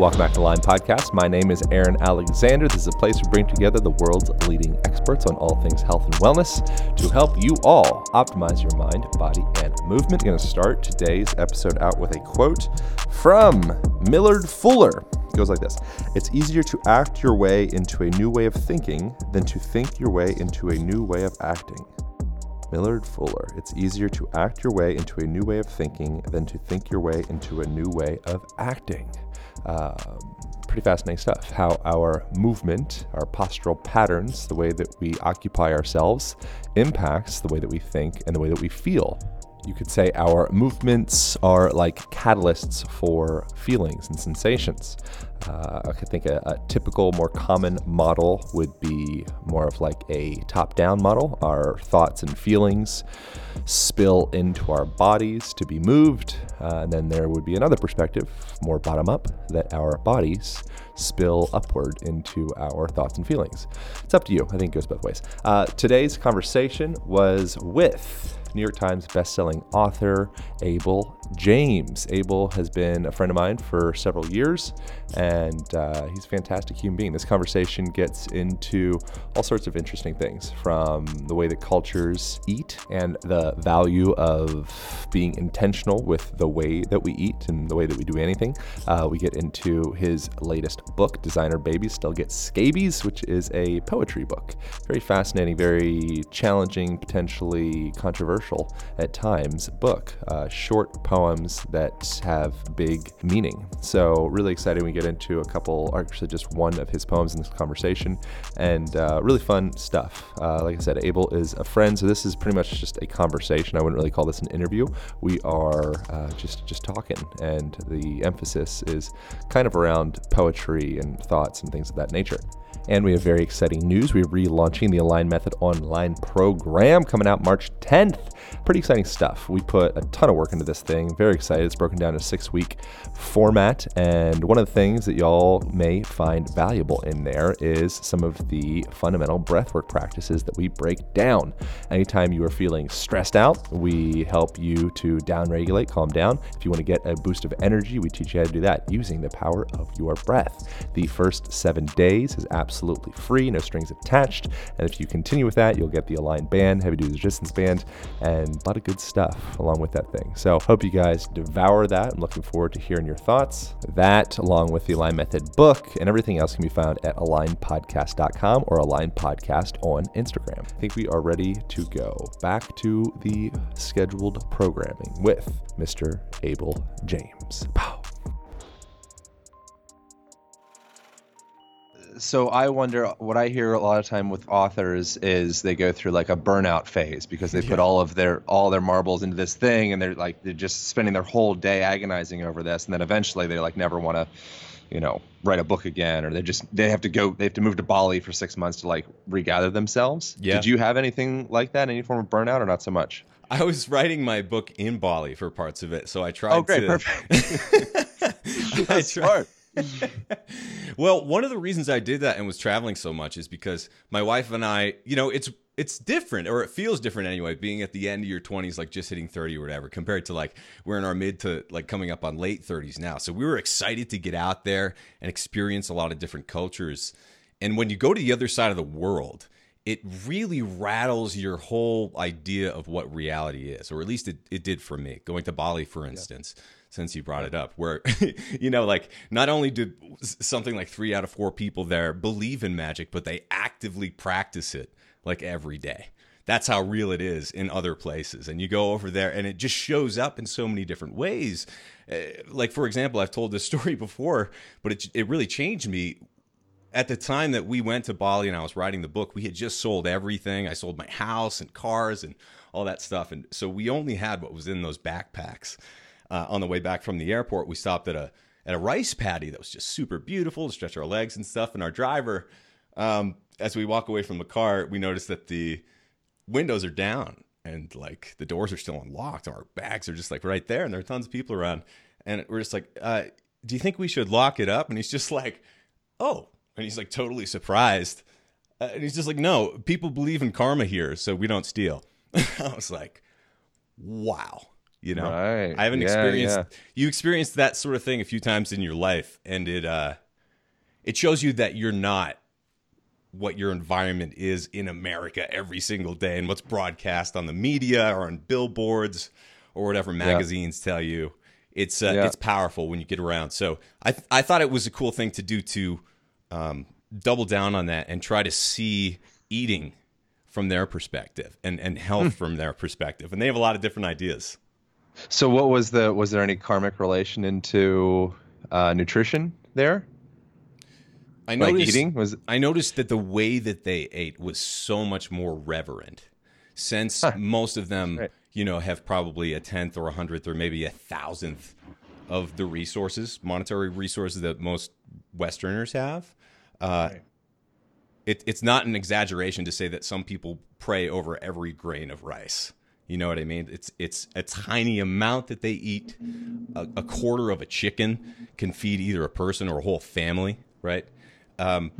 Welcome back to Align Podcast. My name is Aaron Alexander. This is a place we bring together the world's leading experts on all things health and wellness to help you all optimize your mind, body, and movement. Going to start today's episode out with a quote from Millard Fuller. It goes like this It's easier to act your way into a new way of thinking than to think your way into a new way of acting. Millard Fuller. It's easier to act your way into a new way of thinking than to think your way into a new way of acting. Um, pretty fascinating stuff. How our movement, our postural patterns, the way that we occupy ourselves, impacts the way that we think and the way that we feel. You could say our movements are like catalysts for feelings and sensations. Uh, I think a, a, typical, more common model would be more of like a top down model. Our thoughts and feelings spill into our bodies to be moved. Uh, and then there would be another perspective, more bottom up, that our bodies spill upward into our thoughts and feelings. It's up to you. I think it goes both ways. Uh, today's conversation was with New York Times bestselling author Abel James. Abel has been a friend of mine for several years, and uh, he's a fantastic human being. This conversation gets into all sorts of interesting things from the way that cultures eat and the value of being intentional with the way that we eat and the way that we do anything. Uh, we get into his latest book, Designer Babies Still Get Scabies, which is a poetry book. Very fascinating, very challenging, potentially controversial at times book. Uh, short poems poems that have big meaning. So, really excited we get into a couple, actually, just one of his poems in this conversation, and uh, really fun stuff. Uh, like I said, Abel is a friend, so this is pretty much just a conversation. I wouldn't really call this an interview. We are uh, just just talking, and the emphasis is kind of around poetry and thoughts and things of that nature. And we have very exciting news. We're relaunching the Align Method online program coming out March 10th. Pretty exciting stuff. We put a ton of work into this thing. Very excited. It's broken down to six week format. And one of the things that y'all may find valuable in there is some of the fundamental breathwork practices that we break down. Anytime you are feeling stressed out, we help you to downregulate, calm down. If you want to get a boost of energy, we teach you how to do that using the power of your breath. The first seven days is absolutely free, no strings attached. And if you continue with that, you'll get the Align band, heavy duty resistance band, and a lot of good stuff along with that thing. So hope you guys devour that. I'm looking forward to hearing your thoughts. That, along with the Align Method book and everything else, can be found at alignpodcast.com or Align Podcast on Instagram. I think we are ready to go back to the scheduled programming with Mr. Abel James. Pow. So I wonder what I hear a lot of time with authors is they go through like a burnout phase because they yeah. put all of their all their marbles into this thing and they're like they're just spending their whole day agonizing over this and then eventually they like never want to you know write a book again or they just they have to go they have to move to Bali for 6 months to like regather themselves. Yeah. Did you have anything like that any form of burnout or not so much? I was writing my book in Bali for parts of it, so I oh, tried. Oh, great, to... perfect. I tried. well, one of the reasons I did that and was traveling so much is because my wife and I, you know, it's it's different or it feels different anyway being at the end of your 20s like just hitting 30 or whatever compared to like we're in our mid to like coming up on late 30s now. So we were excited to get out there and experience a lot of different cultures. And when you go to the other side of the world it really rattles your whole idea of what reality is or at least it, it did for me. Going to bali for instance yeah since you brought it up, where, you know, like not only did something like three out of four people there believe in magic, but they actively practice it like every day. That's how real it is in other places. And you go over there and it just shows up in so many different ways. Uh, like, for example, I've told this story before, but it, it really changed me at the time that we went to Bali and I was writing the book, we had just sold everything. I sold my house and cars and all that stuff. And so we only had what was in those backpacks uh, on the way back from the airport, we stopped at a at a rice paddy that was just super beautiful to stretch our legs and stuff. And our driver, um, as we walk away from the car, we noticed that the windows are down and like the doors are still unlocked. Our bags are just like right there, and there are tons of people around. And we're just like, uh, "Do you think we should lock it up?" And he's just like, "Oh," and he's like totally surprised. Uh, and he's just like, "No, people believe in karma here, so we don't steal." I was like, "Wow." You know, Right. I haven't Yeah, experienced. yeah. You experienced that sort of thing a few times in your life, and it uh, it shows you that you're not what your environment is in America every single day, and what's broadcast on the media or on billboards or whatever magazines tell you. It's uh, Yeah. it's powerful when you get around. So I th- I thought it was a cool thing to do to um, double down on that and try to see eating from their perspective and and health from their perspective, and they have a lot of different ideas. So what was the was there any karmic relation into uh, nutrition there? I Like noticed, eating was I noticed that the way that they ate was so much more reverent. Since Huh. most of them, Right. you know, have probably a tenth or a hundredth or maybe a thousandth of the resources, monetary resources that most Westerners have. Uh, Right. it, it's not an exaggeration to say that some people pray over every grain of rice. You know what I mean? It's it's a tiny amount that they eat. A, a quarter of a chicken can feed either a person or a whole family, right? Um,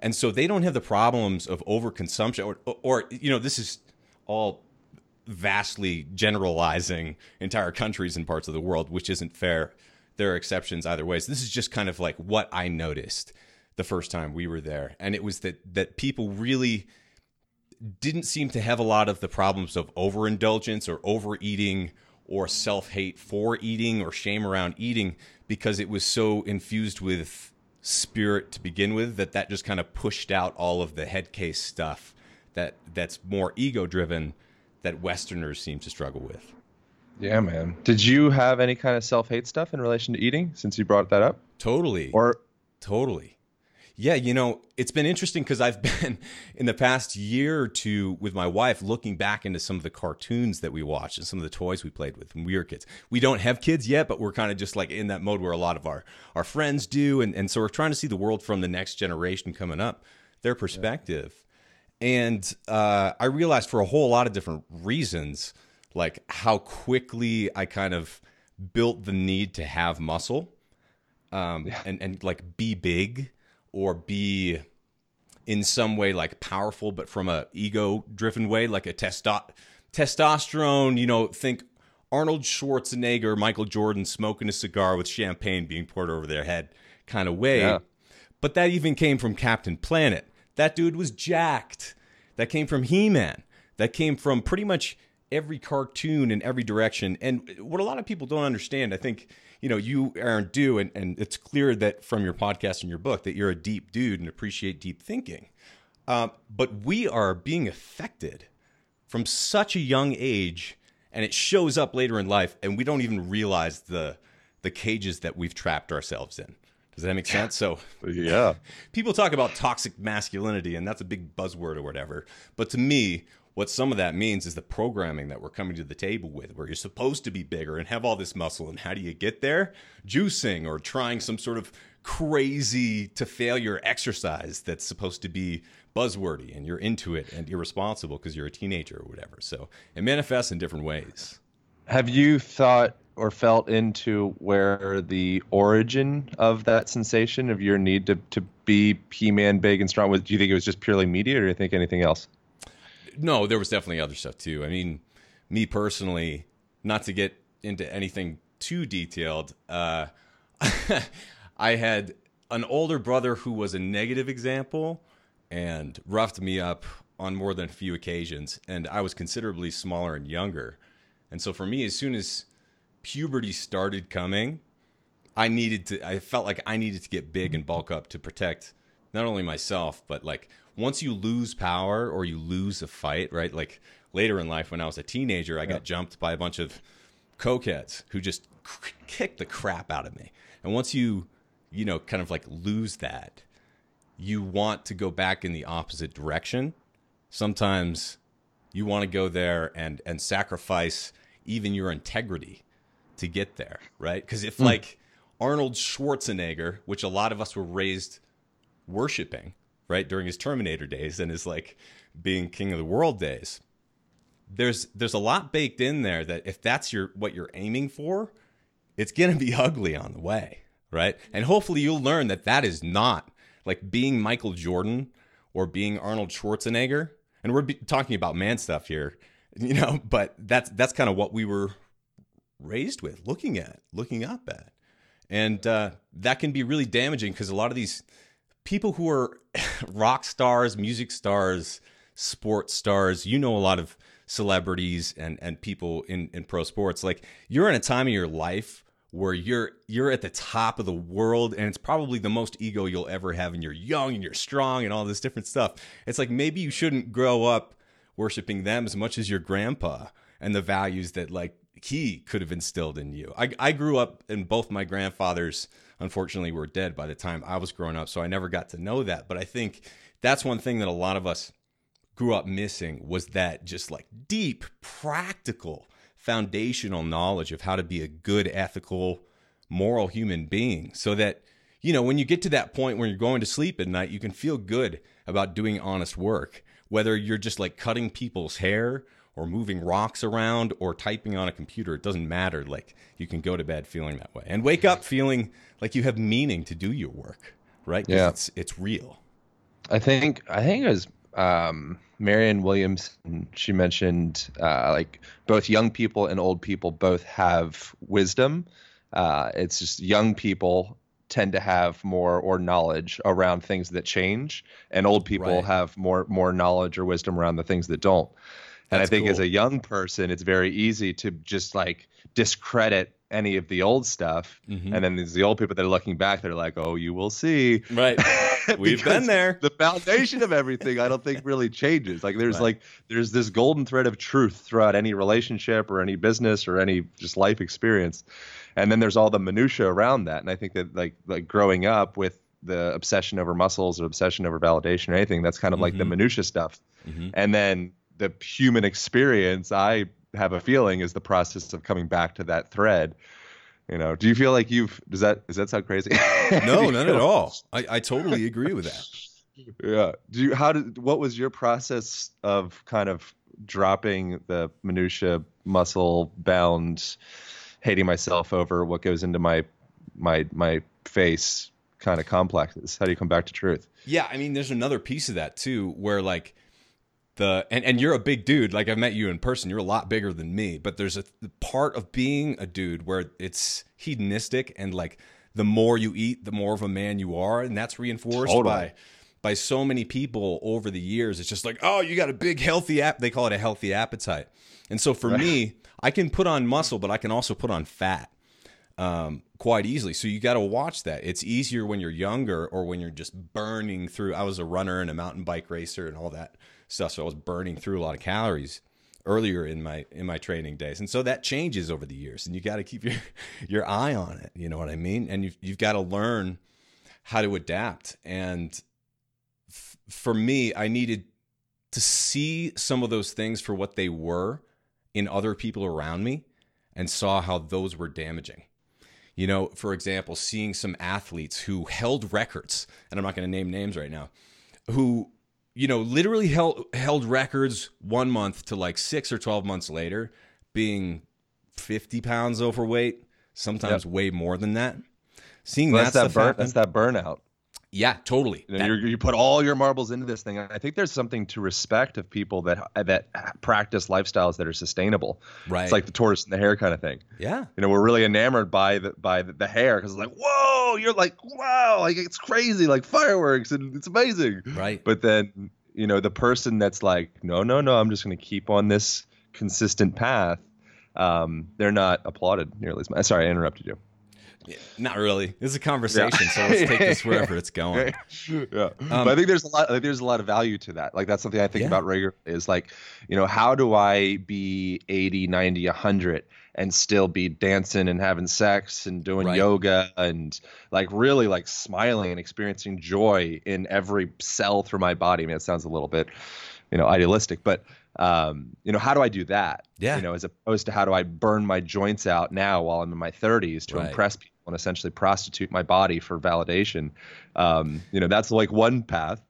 And so they don't have the problems of overconsumption, or, or you know, this is all vastly generalizing entire countries and parts of the world, which isn't fair. There are exceptions either ways. This is just kind of like what I noticed the first time we were there, and it was that that people really didn't seem to have a lot of the problems of overindulgence or overeating or self-hate for eating or shame around eating because it was so infused with spirit to begin with that that just kind of pushed out all of the head case stuff that that's more ego driven that westerners seem to struggle with yeah, man. Did you have any kind of self hate stuff in relation to eating since you brought that up? totally Or Totally. Yeah, you know, it's been interesting because I've been in the past year or two with my wife looking back into some of the cartoons that we watched and some of the toys we played with when we were kids. We don't have kids yet, but we're kind of just like in that mode where a lot of our, our friends do. And, and so we're trying to see the world from the next generation coming up, their perspective. And uh, I realized for a whole lot of different reasons, like how quickly I kind of built the need to have muscle um, and and like be big or be in some way like powerful, but from a ego driven way, like a testo- testosterone. You know, think Arnold Schwarzenegger, Michael Jordan smoking a cigar with champagne being poured over their head, kind of way. Yeah. But that even came from Captain Planet. That dude was jacked. That came from He Man. That came from pretty much every cartoon in every direction. And what a lot of people don't understand, I think, you know, you, Aaron, do, and, and it's clear that from your podcast and your book that you're a deep dude and appreciate deep thinking. Um, but we are being affected from such a young age, and it shows up later in life, and we don't even realize the the cages that we've trapped ourselves in. Does that make sense? So yeah, people talk about toxic masculinity and that's a big buzzword or whatever but to me what some of that means is the programming that we're coming to the table with where you're supposed to be bigger and have all this muscle and how do you get there juicing or trying some sort of crazy to failure exercise that's supposed to be buzzwordy and you're into it and irresponsible because you're a teenager or whatever so it manifests in different ways Have you thought or felt into where the origin of that sensation of your need to, to be He-Man big and strong was? Do you think it was just purely media, or do you think anything else? No, there was definitely other stuff too. I mean, me personally, not to get into anything too detailed, uh, I had an older brother who was a negative example and roughed me up on more than a few occasions, and I was considerably smaller and younger. And so for me, as soon as puberty started coming, I needed to I felt like I needed to get big and bulk up to protect not only myself, but like once you lose power or you lose a fight, right? Like later in life when I was a teenager, I got jumped by a bunch of cokeheads who just k- kicked the crap out of me. And once you, you know, kind of like lose that, you want to go back in the opposite direction. Sometimes you want to go there and and sacrifice even your integrity to get there, right? Because if hmm. like Arnold Schwarzenegger, which a lot of us were raised worshiping, right, during his Terminator days and his like being king of the world days, there's there's a lot baked in there that if that's your what you're aiming for, it's going to be ugly on the way, right? And hopefully you'll learn that that is not like being Michael Jordan or being Arnold Schwarzenegger. And we're talking about man stuff here, you know, but that's that's kind of what we were raised with, looking at, looking up at. And uh, that can be really damaging because a lot of these people who are rock stars, music stars, sports stars, you know, a lot of celebrities and, and people in, in pro sports, like you're in a time of your life where you're you're at the top of the world and it's probably the most ego you'll ever have and you're young and you're strong and all this different stuff. It's like maybe you shouldn't grow up worshiping them as much as your grandpa and the values that like he could have instilled in you. I I grew up and both my grandfathers unfortunately were dead by the time I was growing up, so I never got to know that, but I think that's one thing that a lot of us grew up missing was that just like deep practical foundational knowledge of how to be a good, ethical, moral human being so that, you know, when you get to that point where you're going to sleep at night, you can feel good about doing honest work. Whether you're just like cutting people's hair or moving rocks around or typing on a computer, it doesn't matter. Like you can go to bed feeling that way and wake up feeling like you have meaning to do your work, right? Yeah. It's, it's real. I think, I think it was, um, Marianne Williamson, she mentioned uh, like both young people and old people both have wisdom. Uh, it's just young people tend to have more or knowledge around things that change, and old people Right. have more more knowledge or wisdom around the things that don't. And That's I think as a young person, it's very easy to just like discredit any of the old stuff, Mhm. and then there's the old people that are looking back. They're like, "Oh, you will see." Right. We've been there. The foundation of everything, I don't think, really changes. Like there's Right. like there's this golden thread of truth throughout any relationship or any business or any just life experience, and then there's all the minutia around that. And I think that like like growing up with the obsession over muscles or obsession over validation or anything, that's kind of like the Mhm. minutia stuff. Mhm. And then the human experience, I have a feeling, is the process of coming back to that thread. You know, do you feel like you've does that does that sound crazy? No, not at all. I, I totally agree with that. yeah. Do you how did what was your process of kind of dropping the minutia muscle bound hating myself over what goes into my my my face kind of complexes? How do you come back to truth? Yeah, I mean, there's another piece of that too, where like the and and you're a big dude. Like I've met you in person. You're a lot bigger than me. But there's a part of being a dude where it's hedonistic and like the more you eat, the more of a man you are, and that's reinforced Totally. by by so many people over the years. It's just like, oh, you got a big healthy app. They call it a healthy appetite. And so for me, I can put on muscle, but I can also put on fat um, quite easily. So you got to watch that. It's easier when you're younger or when you're just burning through. I was a runner and a mountain bike racer and all that stuff, so I was burning through a lot of calories earlier in my in my training days. And so that changes over the years, and you got to keep your your eye on it. You know what I mean? And you've you've got to learn how to adapt. And f- for me, I needed to see some of those things for what they were in other people around me and saw how those were damaging. You know, for example, seeing some athletes who held records, and I'm not going to name names right now, who, you know, literally held held records one month to like six or 12 months later, being 50 pounds overweight, sometimes way more than that. Seeing Well, that that's that stuff burn, happen- that's that burnout. Yeah, totally. You, know, you put all your marbles into this thing. I think there's something to respect of people that that practice lifestyles that are sustainable. right. It's like the tortoise and the hare kind of thing. yeah. You know, we're really enamored by the by the, the hare because it's like, whoa, you're like, wow, like it's crazy, like fireworks, and it's amazing. Right. But then, you know, the person that's like, no, no, no, I'm just going to keep on this consistent path. Um, they're not applauded nearly as much. Sorry, I interrupted you. Not really. It's a conversation, so let's take this wherever it's going. yeah. Um, but I think there's a lot. I think there's a lot of value to that. Like that's something I think Yeah. about regularly. Is like, you know, how do I be 80, 90, 100 and still be dancing and having sex and doing Right. yoga and like really like smiling and experiencing joy in every cell through my body. I mean, it sounds a little bit, you know, idealistic, but um, you know, how do I do that? Yeah. You know, as opposed to how do I burn my joints out now while I'm in my 30s to Right. impress people and essentially prostitute my body for validation. Um, you know, that's like one path.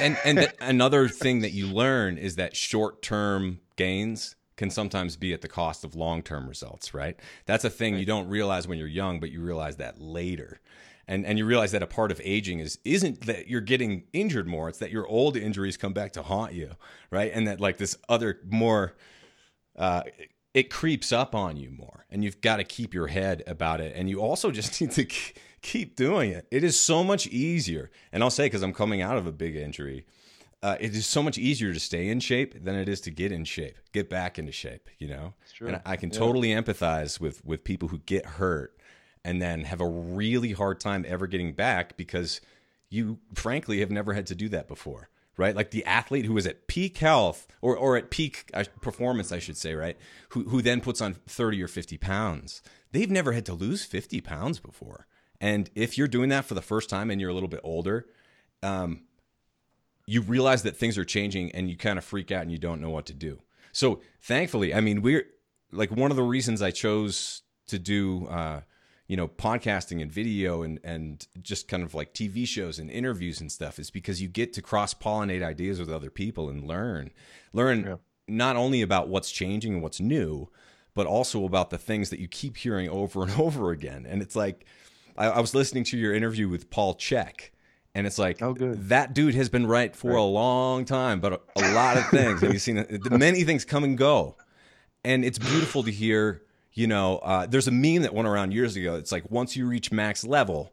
and and th- another thing that you learn is that short-term gains can sometimes be at the cost of long-term results, right? That's a thing you don't realize when you're young, but you realize that later. And and you realize that a part of aging is isn't that you're getting injured more, it's that your old injuries come back to haunt you, right? And that like this other more uh it creeps up on you more and you've got to keep your head about it and you also just need to keep doing it it is so much easier and i'll say because i'm coming out of a big injury uh, it is so much easier to stay in shape than it is to get in shape get back into shape you know and i can yeah. totally empathize with with people who get hurt and then have a really hard time ever getting back because you frankly have never had to do that before right? Like the athlete who is at peak health or, or at peak uh, performance, I should say, right? Who, who then puts on 30 or 50 pounds. They've never had to lose 50 pounds before. And if you're doing that for the first time and you're a little bit older, um, you realize that things are changing and you kind of freak out and you don't know what to do. So thankfully, I mean, we're like one of the reasons I chose to do uh, you know podcasting and video and and just kind of like TV shows and interviews and stuff is because you get to cross pollinate ideas with other people and learn learn yeah. not only about what's changing and what's new but also about the things that you keep hearing over and over again and it's like I, I was listening to your interview with Paul Chek and it's like, oh, good. that dude has been right for right. a long time, but a, a lot of things. and you've seen many things come and go. And it's beautiful to hear you know, uh, there's a meme that went around years ago. It's like once you reach max level,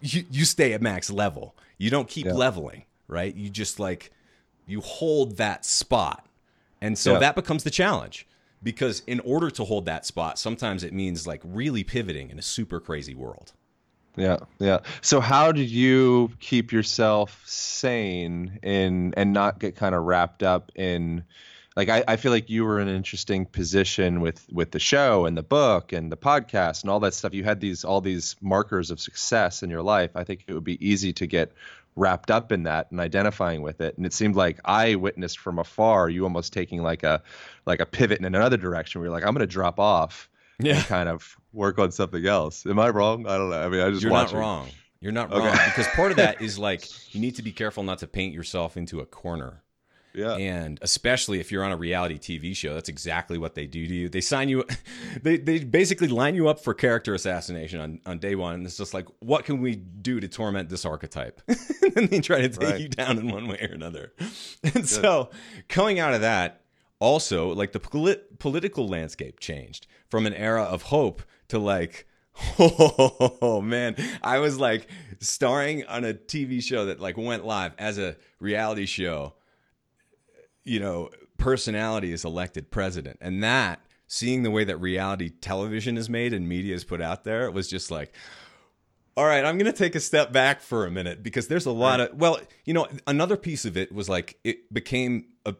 you, you stay at max level. You don't keep yeah. leveling, right? You just like you hold that spot. And so yeah. that becomes the challenge because in order to hold that spot, sometimes it means like really pivoting in a super crazy world. Yeah, yeah. So how did you keep yourself sane in and not get kind of wrapped up in like I, I feel like you were in an interesting position with with the show and the book and the podcast and all that stuff. You had these all these markers of success in your life. I think it would be easy to get wrapped up in that and identifying with it. And it seemed like I witnessed from afar you almost taking like a like a pivot in another direction where you're like, I'm gonna drop off yeah. and kind of work on something else. Am I wrong? I don't know. I mean I just You're watching. not wrong. You're not okay. wrong. because part of that is like you need to be careful not to paint yourself into a corner yeah. And especially if you're on a reality TV show, that's exactly what they do to you. They sign you, they, they basically line you up for character assassination on, on day one. And it's just like, what can we do to torment this archetype? and they try to take right. you down in one way or another. And Good. so coming out of that, also, like the polit- political landscape changed from an era of hope to like, oh man i was like starring on a tv show that like went live as a reality show you know, personality is elected president. And that, seeing the way that reality television is made and media is put out there, it was just like, all right, I'm going to take a step back for a minute because there's a lot right. of, well, you know, another piece of it was like, it became a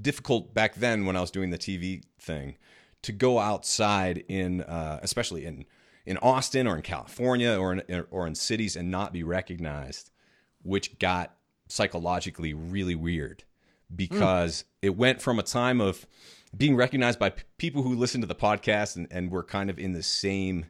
difficult back then when I was doing the TV thing to go outside in, uh, especially in, in Austin or in California or in, or in cities and not be recognized, which got psychologically really weird because mm. it went from a time of being recognized by p- people who listen to the podcast and, and were kind of in the same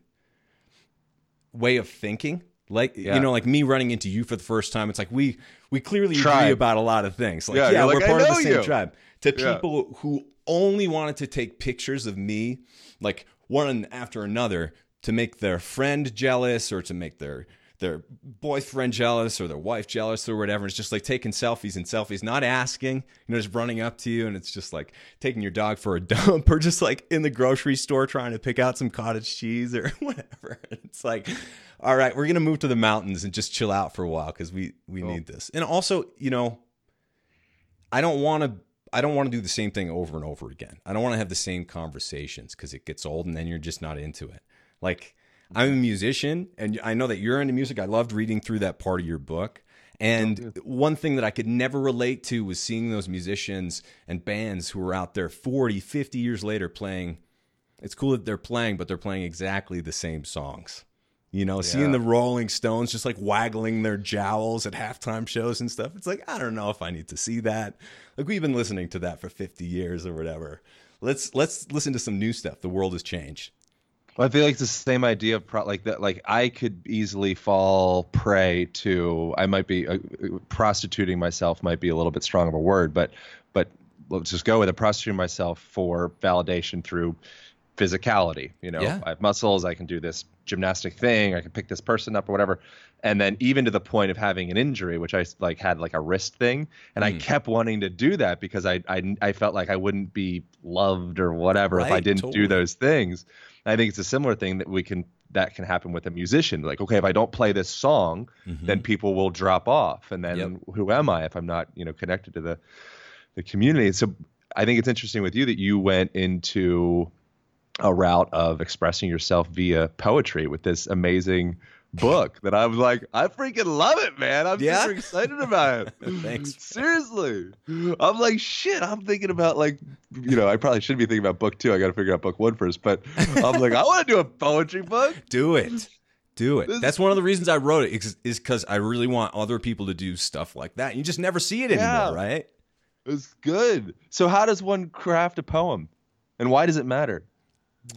way of thinking like yeah. you know like me running into you for the first time it's like we we clearly tribe. agree about a lot of things like yeah, yeah we're like, part of the same you. tribe to yeah. people who only wanted to take pictures of me like one after another to make their friend jealous or to make their their boyfriend jealous or their wife jealous or whatever. It's just like taking selfies and selfies, not asking, you know, just running up to you. And it's just like taking your dog for a dump or just like in the grocery store trying to pick out some cottage cheese or whatever. It's like, all right, we're going to move to the mountains and just chill out for a while because we, we cool. need this. And also, you know, I don't want to. I don't want to do the same thing over and over again. I don't want to have the same conversations because it gets old and then you're just not into it. Like, I'm a musician, and I know that you're into music. I loved reading through that part of your book. And one thing that I could never relate to was seeing those musicians and bands who are out there 40, 50 years later playing. It's cool that they're playing, but they're playing exactly the same songs. You know, yeah. seeing the Rolling Stones just like waggling their jowls at halftime shows and stuff. It's like, I don't know if I need to see that. Like we've been listening to that for 50 years or whatever. Let's let's listen to some new stuff. The world has changed. Well, I feel like it's the same idea of pro- like that. Like I could easily fall prey to. I might be uh, prostituting myself. Might be a little bit strong of a word, but but let's just go with it. Prostituting myself for validation through physicality. You know, Yeah. I have muscles. I can do this gymnastic thing. I can pick this person up or whatever. And then even to the point of having an injury, which I like had like a wrist thing, and I Mm. kept wanting to do that because I I, I felt like I wouldn't be loved or whatever if I didn't totally. do those things. I think it's a similar thing that we can that can happen with a musician. Like, okay, if I don't play this song, Mhm. then people will drop off, and then Yep. who am I if I'm not you know connected to the the community? So I think it's interesting with you that you went into a route of expressing yourself via poetry with this amazing book that I was like, I freaking love it, man. I'm Yeah? super excited about it. Thanks. Seriously. I'm like, shit, I'm thinking about like, you know, I probably should be thinking about book two. I got to figure out book one first, but I'm like, I want to do a poetry book. Do it. Do it. This- That's one of the reasons I wrote it is- because I really want other people to do stuff like that. You just never see it anymore, Yeah. right? It's good. So how does one craft a poem? And why does it matter?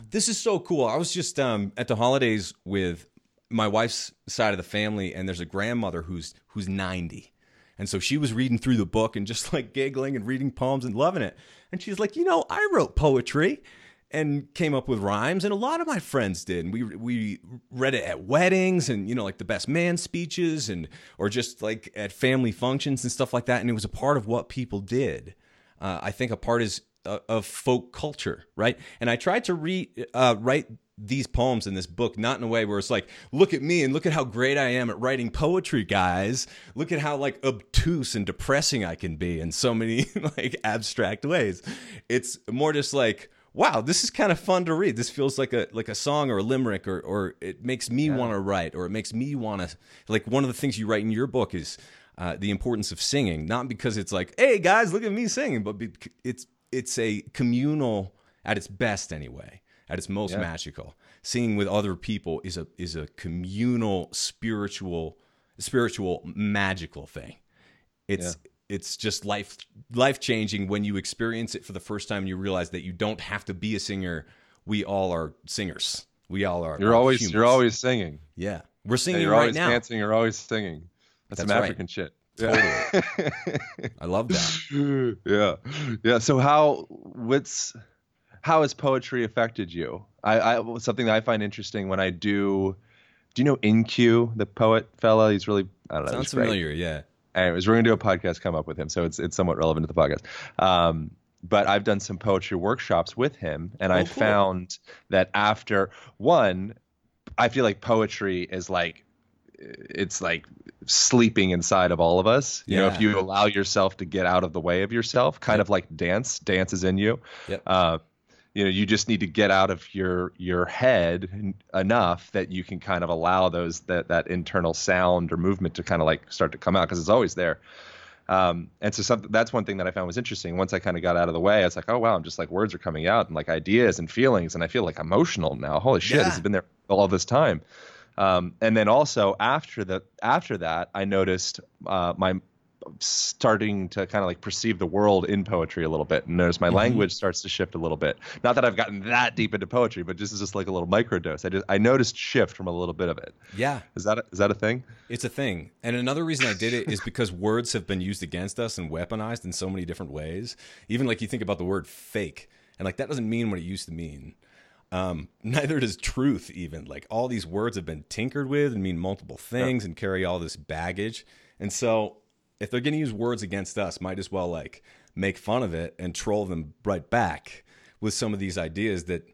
This is so cool. I was just um, at the holidays with my wife's side of the family, and there's a grandmother who's who's 90. And so she was reading through the book and just like giggling and reading poems and loving it. And she's like, you know, I wrote poetry and came up with rhymes, and a lot of my friends did. And we we read it at weddings and you know like the best man speeches and or just like at family functions and stuff like that. And it was a part of what people did. Uh, I think a part is uh, of folk culture, right? And I tried to re uh, write these poems in this book, not in a way where it's like, look at me and look at how great I am at writing poetry, guys. Look at how like obtuse and depressing I can be in so many like abstract ways. It's more just like, wow, this is kind of fun to read. This feels like a like a song or a limerick, or or it makes me want to write, or it makes me want to like one of the things you write in your book is uh, the importance of singing, not because it's like, hey guys, look at me singing, but it's it's a communal at its best anyway, at its most Yeah. magical. Singing with other people is a is a communal, spiritual, spiritual, magical thing. It's it's just life life changing when you experience it for the first time. and You realize that you don't have to be a singer. We all are singers. We all are. You're always humans. you're always singing. yeah. We're singing you're right always now. dancing, you're always singing. That's, That's some right. African shit. Totally. I love that. yeah yeah so how what's how has poetry affected you i i something that i find interesting when i do do you know IN-Q the poet fella he's really i don't know Sounds he's great. familiar. Yeah. anyways we're gonna do a podcast come up with him so it's it's somewhat relevant to the podcast um but I've done some poetry workshops with him, and Oh, I cool. found that after one, I feel like poetry is like it's like sleeping inside of all of us. You know, if you allow yourself to get out of the way of yourself, kind of like dance, dance is in you. Yep. Uh, you know, you just need to get out of your your head enough that you can kind of allow those that that internal sound or movement to kind of like start to come out because it's always there. Um, and so something that's one thing that I found was interesting. Once I kind of got out of the way, I was like, oh wow, I'm just like words are coming out and like ideas and feelings, and I feel like emotional now. Holy shit, Yeah. this has been there all this time. Um, and then also after the after that, I noticed uh, my starting to kind of like perceive the world in poetry a little bit, and notice my Mhm. language starts to shift a little bit. Not that I've gotten that deep into poetry, but this is just like a little microdose. I just I noticed shift from a little bit of it. Yeah. Is that a, is that a thing? It's a thing. And another reason I did it is because words have been used against us and weaponized in so many different ways. Even like you think about the word fake, and like that doesn't mean what it used to mean. Um, neither does truth, even. Like all these words have been tinkered with and mean multiple things and carry all this baggage. And so if they're going to use words against us, might as well like make fun of it and troll them right back with some of these ideas that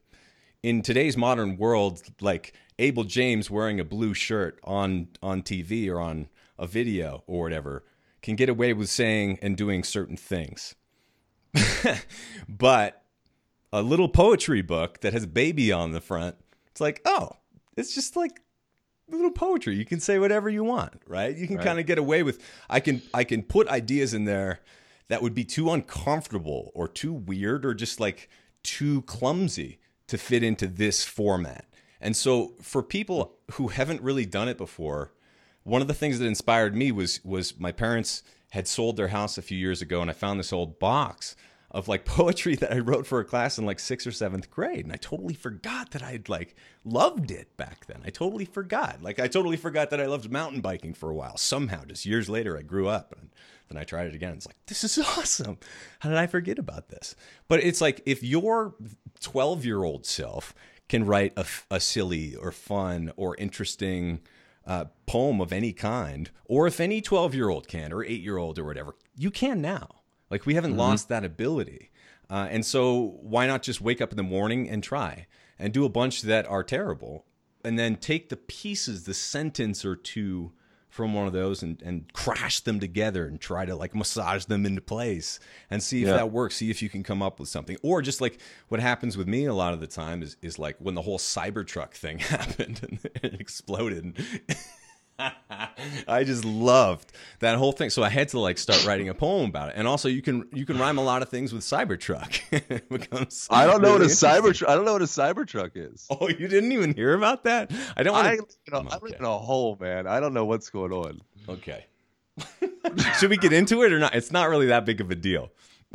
in today's modern world, like Abel James wearing a blue shirt on on TV or on a video or whatever can get away with saying and doing certain things. but a little poetry book that has baby on the front, it's like, oh, it's just like little poetry. You can say whatever you want, right? You can Right. kind of get away with I can I can put ideas in there that would be too uncomfortable or too weird or just like too clumsy to fit into this format. And so for people who haven't really done it before, one of the things that inspired me was was my parents had sold their house a few years ago and I found this old box of like poetry that I wrote for a class in like 6th or 7th grade and I totally forgot that I'd like loved it back then. I totally forgot. Like I totally forgot that I loved mountain biking for a while. Somehow just years later I grew up and Then I tried it again. It's like, this is awesome. How did I forget about this? But it's like if your 12 year old self can write a, a, silly or fun or interesting uh, poem of any kind, or if any 12 year old can, or eight year old or whatever, you can now. Like we haven't mm-hmm. lost that ability. Uh, and so why not just wake up in the morning and try and do a bunch that are terrible and then take the pieces, the sentence or two from one of those and, and crash them together and try to like massage them into place and see if yeah. that works. See if you can come up with something. Or just like what happens with me a lot of the time is, is like when the whole Cybertruck thing happened and it exploded. I just loved that whole thing. So I had to like start writing a poem about it. And also you can you can rhyme a lot of things with Cybertruck. becomes I don't know really what a Cybertruck I don't know what a Cybertruck is. Oh, you didn't even hear about that? I don't want to you know, I'm in a hole, man. I don't know what's going on. Okay. Should we get into it or not? It's not really that big of a deal.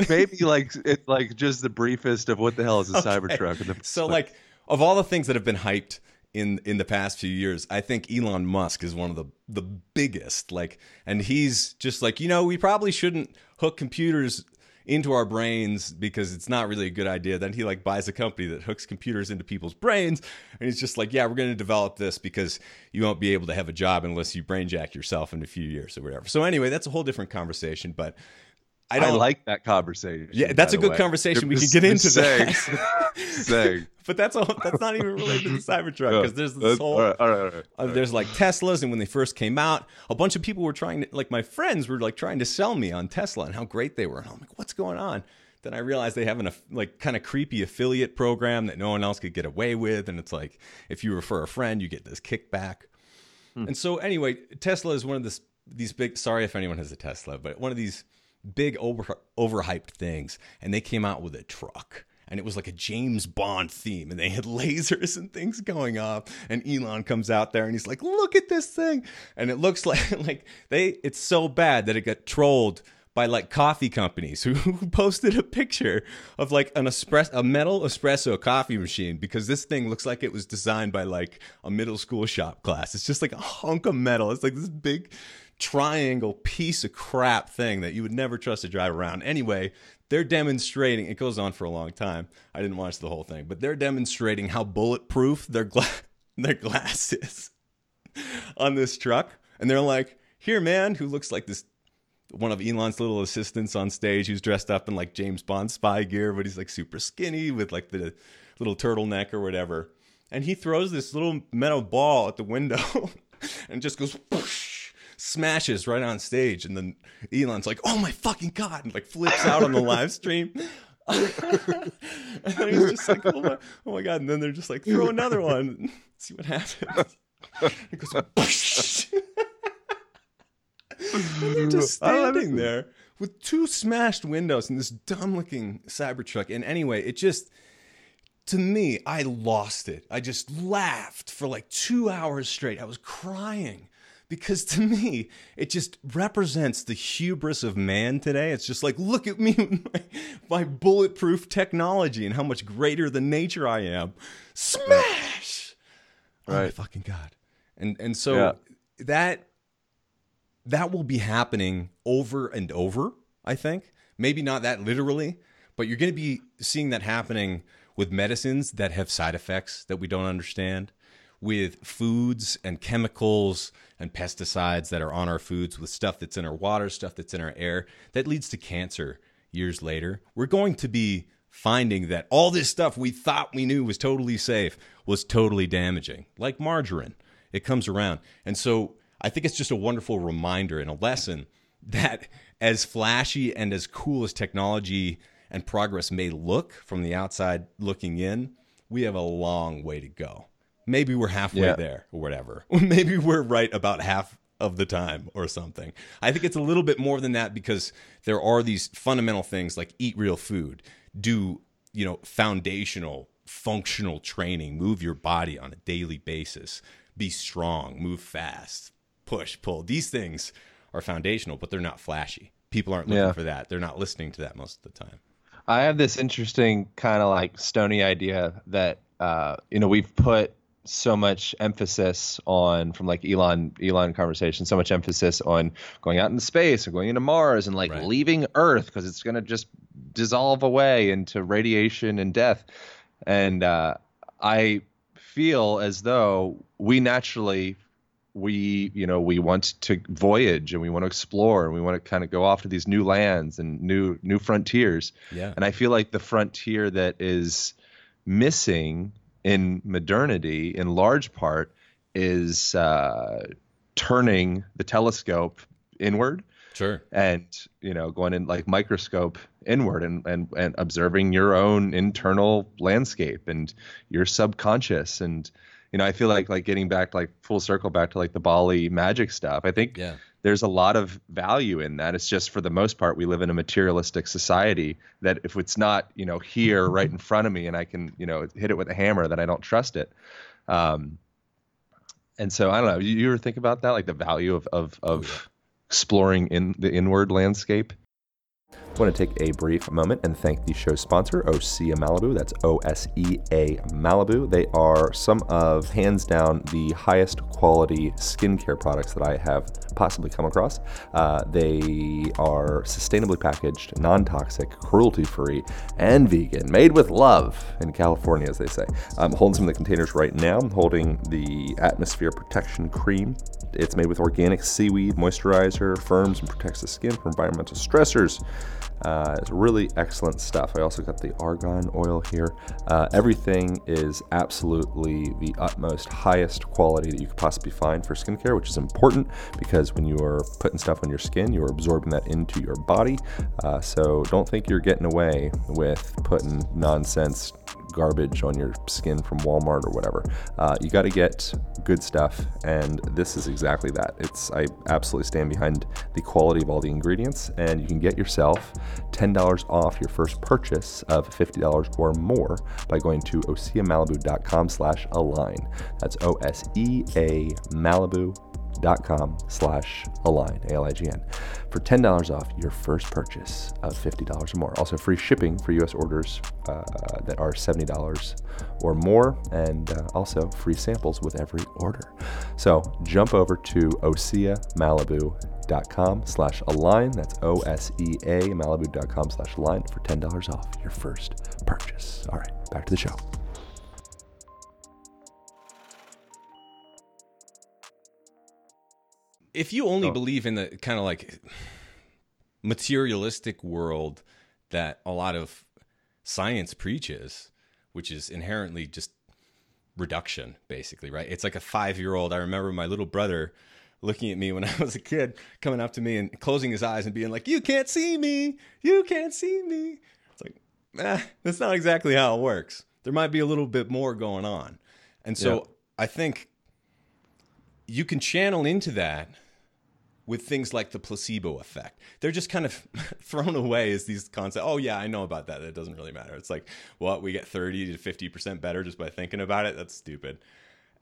Maybe like it's like just the briefest of what the hell is a okay. Cybertruck. So like of all the things that have been hyped in in the past few years. I think Elon Musk is one of the the biggest. Like, and he's just like, you know, we probably shouldn't hook computers into our brains because it's not really a good idea. Then he like buys a company that hooks computers into people's brains, and he's just like, yeah, we're going to develop this because you won't be able to have a job unless you brainjack yourself in a few years or whatever. So anyway, that's a whole different conversation, but. I don't I like that conversation. Yeah, that's a good way. conversation. We can get into that. but that's all. That's not even related to the Cybertruck because there's this whole. All right, all right, all right, uh, there's like Teslas, and when they first came out, a bunch of people were trying to, like my friends were like trying to sell me on Tesla and how great they were, and I'm like, what's going on? Then I realized they have an like kind of creepy affiliate program that no one else could get away with, and it's like if you refer a friend, you get this kickback. Hmm. And so anyway, Tesla is one of this these big. Sorry if anyone has a Tesla, but one of these big over overhyped things, and they came out with a truck and it was like a James Bond theme, and they had lasers and things going off. And Elon comes out there and he's like, "Look at this thing!" And it looks like like they it's so bad that it got trolled by like coffee companies who, posted a picture of like an espresso a metal espresso coffee machine because this thing looks like it was designed by like a middle school shop class. It's just like a hunk of metal. It's like this big triangle piece of crap thing that you would never trust to drive around. Anyway, they're demonstrating it goes on for a long time. I didn't watch the whole thing but they're demonstrating how bulletproof their, gla- their glass is on this truck. And they're like here man who looks like this one of elon's little assistants on stage who's dressed up in like james bond spy gear but he's like super skinny with like the little turtleneck or whatever. And he throws this little metal ball at the window and just goes smashes right on stage, and then Elon's like, "Oh my fucking god!" and like flips out on the live stream. and then he's just like, oh my, oh my, god! And then they're just like, throw another one, see what happens. It goes, and they're just standing there with two smashed windows and this dumb-looking Cybertruck. And anyway, it just to me, I lost it. I just laughed for like two hours straight. I was crying because to me it just represents the hubris of man today. It's just like look at me my, my, bulletproof technology and how much greater than nature i am. Smash! Right. oh my fucking god. And and so yeah. that that will be happening over and over i think. Maybe not that literally but you're going to be seeing that happening with medicines that have side effects that we don't understand with foods and chemicals and pesticides that are on our foods, with stuff that's in our water, stuff that's in our air, that leads to cancer years later. We're going to be finding that all this stuff we thought we knew was totally safe was totally damaging, like margarine. It comes around. And so I think it's just a wonderful reminder and a lesson that as flashy and as cool as technology and progress may look from the outside looking in, we have a long way to go maybe we're halfway yeah. there or whatever. maybe we're right about half of the time or something. I think it's a little bit more than that because there are these fundamental things like eat real food, do, you know, foundational functional training, move your body on a daily basis, be strong, move fast, push, pull. These things are foundational, but they're not flashy. People aren't looking yeah. for that. They're not listening to that most of the time. I have this interesting kind of like stony idea that uh, you know we've put so much emphasis on from like Elon Elon conversation, so much emphasis on going out into space or going into Mars and like right. leaving Earth because it's gonna just dissolve away into radiation and death. And uh, I feel as though we naturally we you know we want to voyage and we want to explore and we want to kind of go off to these new lands and new new frontiers yeah and i feel like the frontier that is missing in modernity in large part is uh, turning the telescope inward sure and you know going in like microscope inward and, and and observing your own internal landscape and your subconscious and you know, I feel like like getting back like full circle back to like the Bali magic stuff. I think yeah. There's a lot of value in that. It's just for the most part we live in a materialistic society that if it's not, you know, here right in front of me and I can, you know, hit it with a hammer, then I don't trust it. Um, and so I don't know. You, you ever think about that, like the value of of, of oh, exploring in the inward landscape? I want to take a brief moment and thank the show's sponsor, Osea Malibu. That's O S E A Malibu. They are some of, hands down, the highest quality skincare products that I have possibly come across. Uh, they are sustainably packaged, non toxic, cruelty free, and vegan, made with love in California, as they say. I'm holding some of the containers right now. I'm holding the Atmosphere Protection Cream. It's made with organic seaweed moisturizer, firms and protects the skin from environmental stressors. Uh, it's really excellent stuff. I also got the argan oil here. Uh, everything is absolutely the utmost highest quality that you could possibly find for skincare, which is important because when you are putting stuff on your skin, you are absorbing that into your body. Uh, so don't think you're getting away with putting nonsense garbage on your skin from Walmart or whatever. Uh, you got to get good stuff, and this is exactly that. It's I absolutely stand behind the quality of all the ingredients, and you can get yourself $10 off your first purchase of $50 or more by going to oseamalibu.com slash align. That's O-S-E-A Malibu com slash align, A-L-I-G-N, for $10 off your first purchase of $50 or more. Also free shipping for U.S. orders uh, that are $70 or more, and uh, also free samples with every order. So jump over to oseamalibu.com slash align. That's O-S-E-A malibu.com slash align for $10 off your first purchase. All right, back to the show. If you only oh. believe in the kind of like materialistic world that a lot of science preaches, which is inherently just reduction, basically, right? It's like a five year old. I remember my little brother looking at me when I was a kid, coming up to me and closing his eyes and being like, You can't see me. You can't see me. It's like, eh, that's not exactly how it works. There might be a little bit more going on. And so yeah. I think you can channel into that with things like the placebo effect. They're just kind of thrown away as these concepts. Oh yeah, I know about that. That doesn't really matter. It's like, what we get 30 to 50% better just by thinking about it. That's stupid.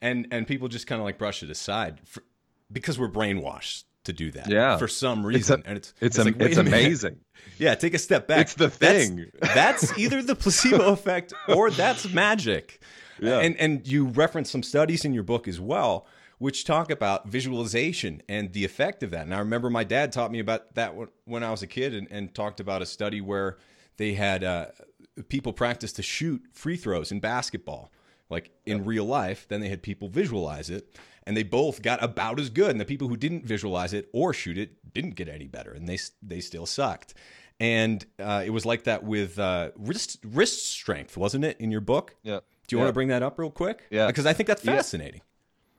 And and people just kind of like brush it aside for, because we're brainwashed to do that. Yeah. For some reason. It's a, and it's it's, it's, like, it's amazing. yeah, take a step back. It's the thing. That's, that's either the placebo effect or that's magic. Yeah. And and you reference some studies in your book as well which talk about visualization and the effect of that. And I remember my dad taught me about that when I was a kid and, and talked about a study where they had uh, people practice to shoot free throws in basketball, like in yep. real life. Then they had people visualize it, and they both got about as good. And the people who didn't visualize it or shoot it didn't get any better, and they they still sucked. And uh, it was like that with uh, wrist wrist strength, wasn't it, in your book? Yeah. Do you yeah. want to bring that up real quick? Yeah. Because I think that's fascinating.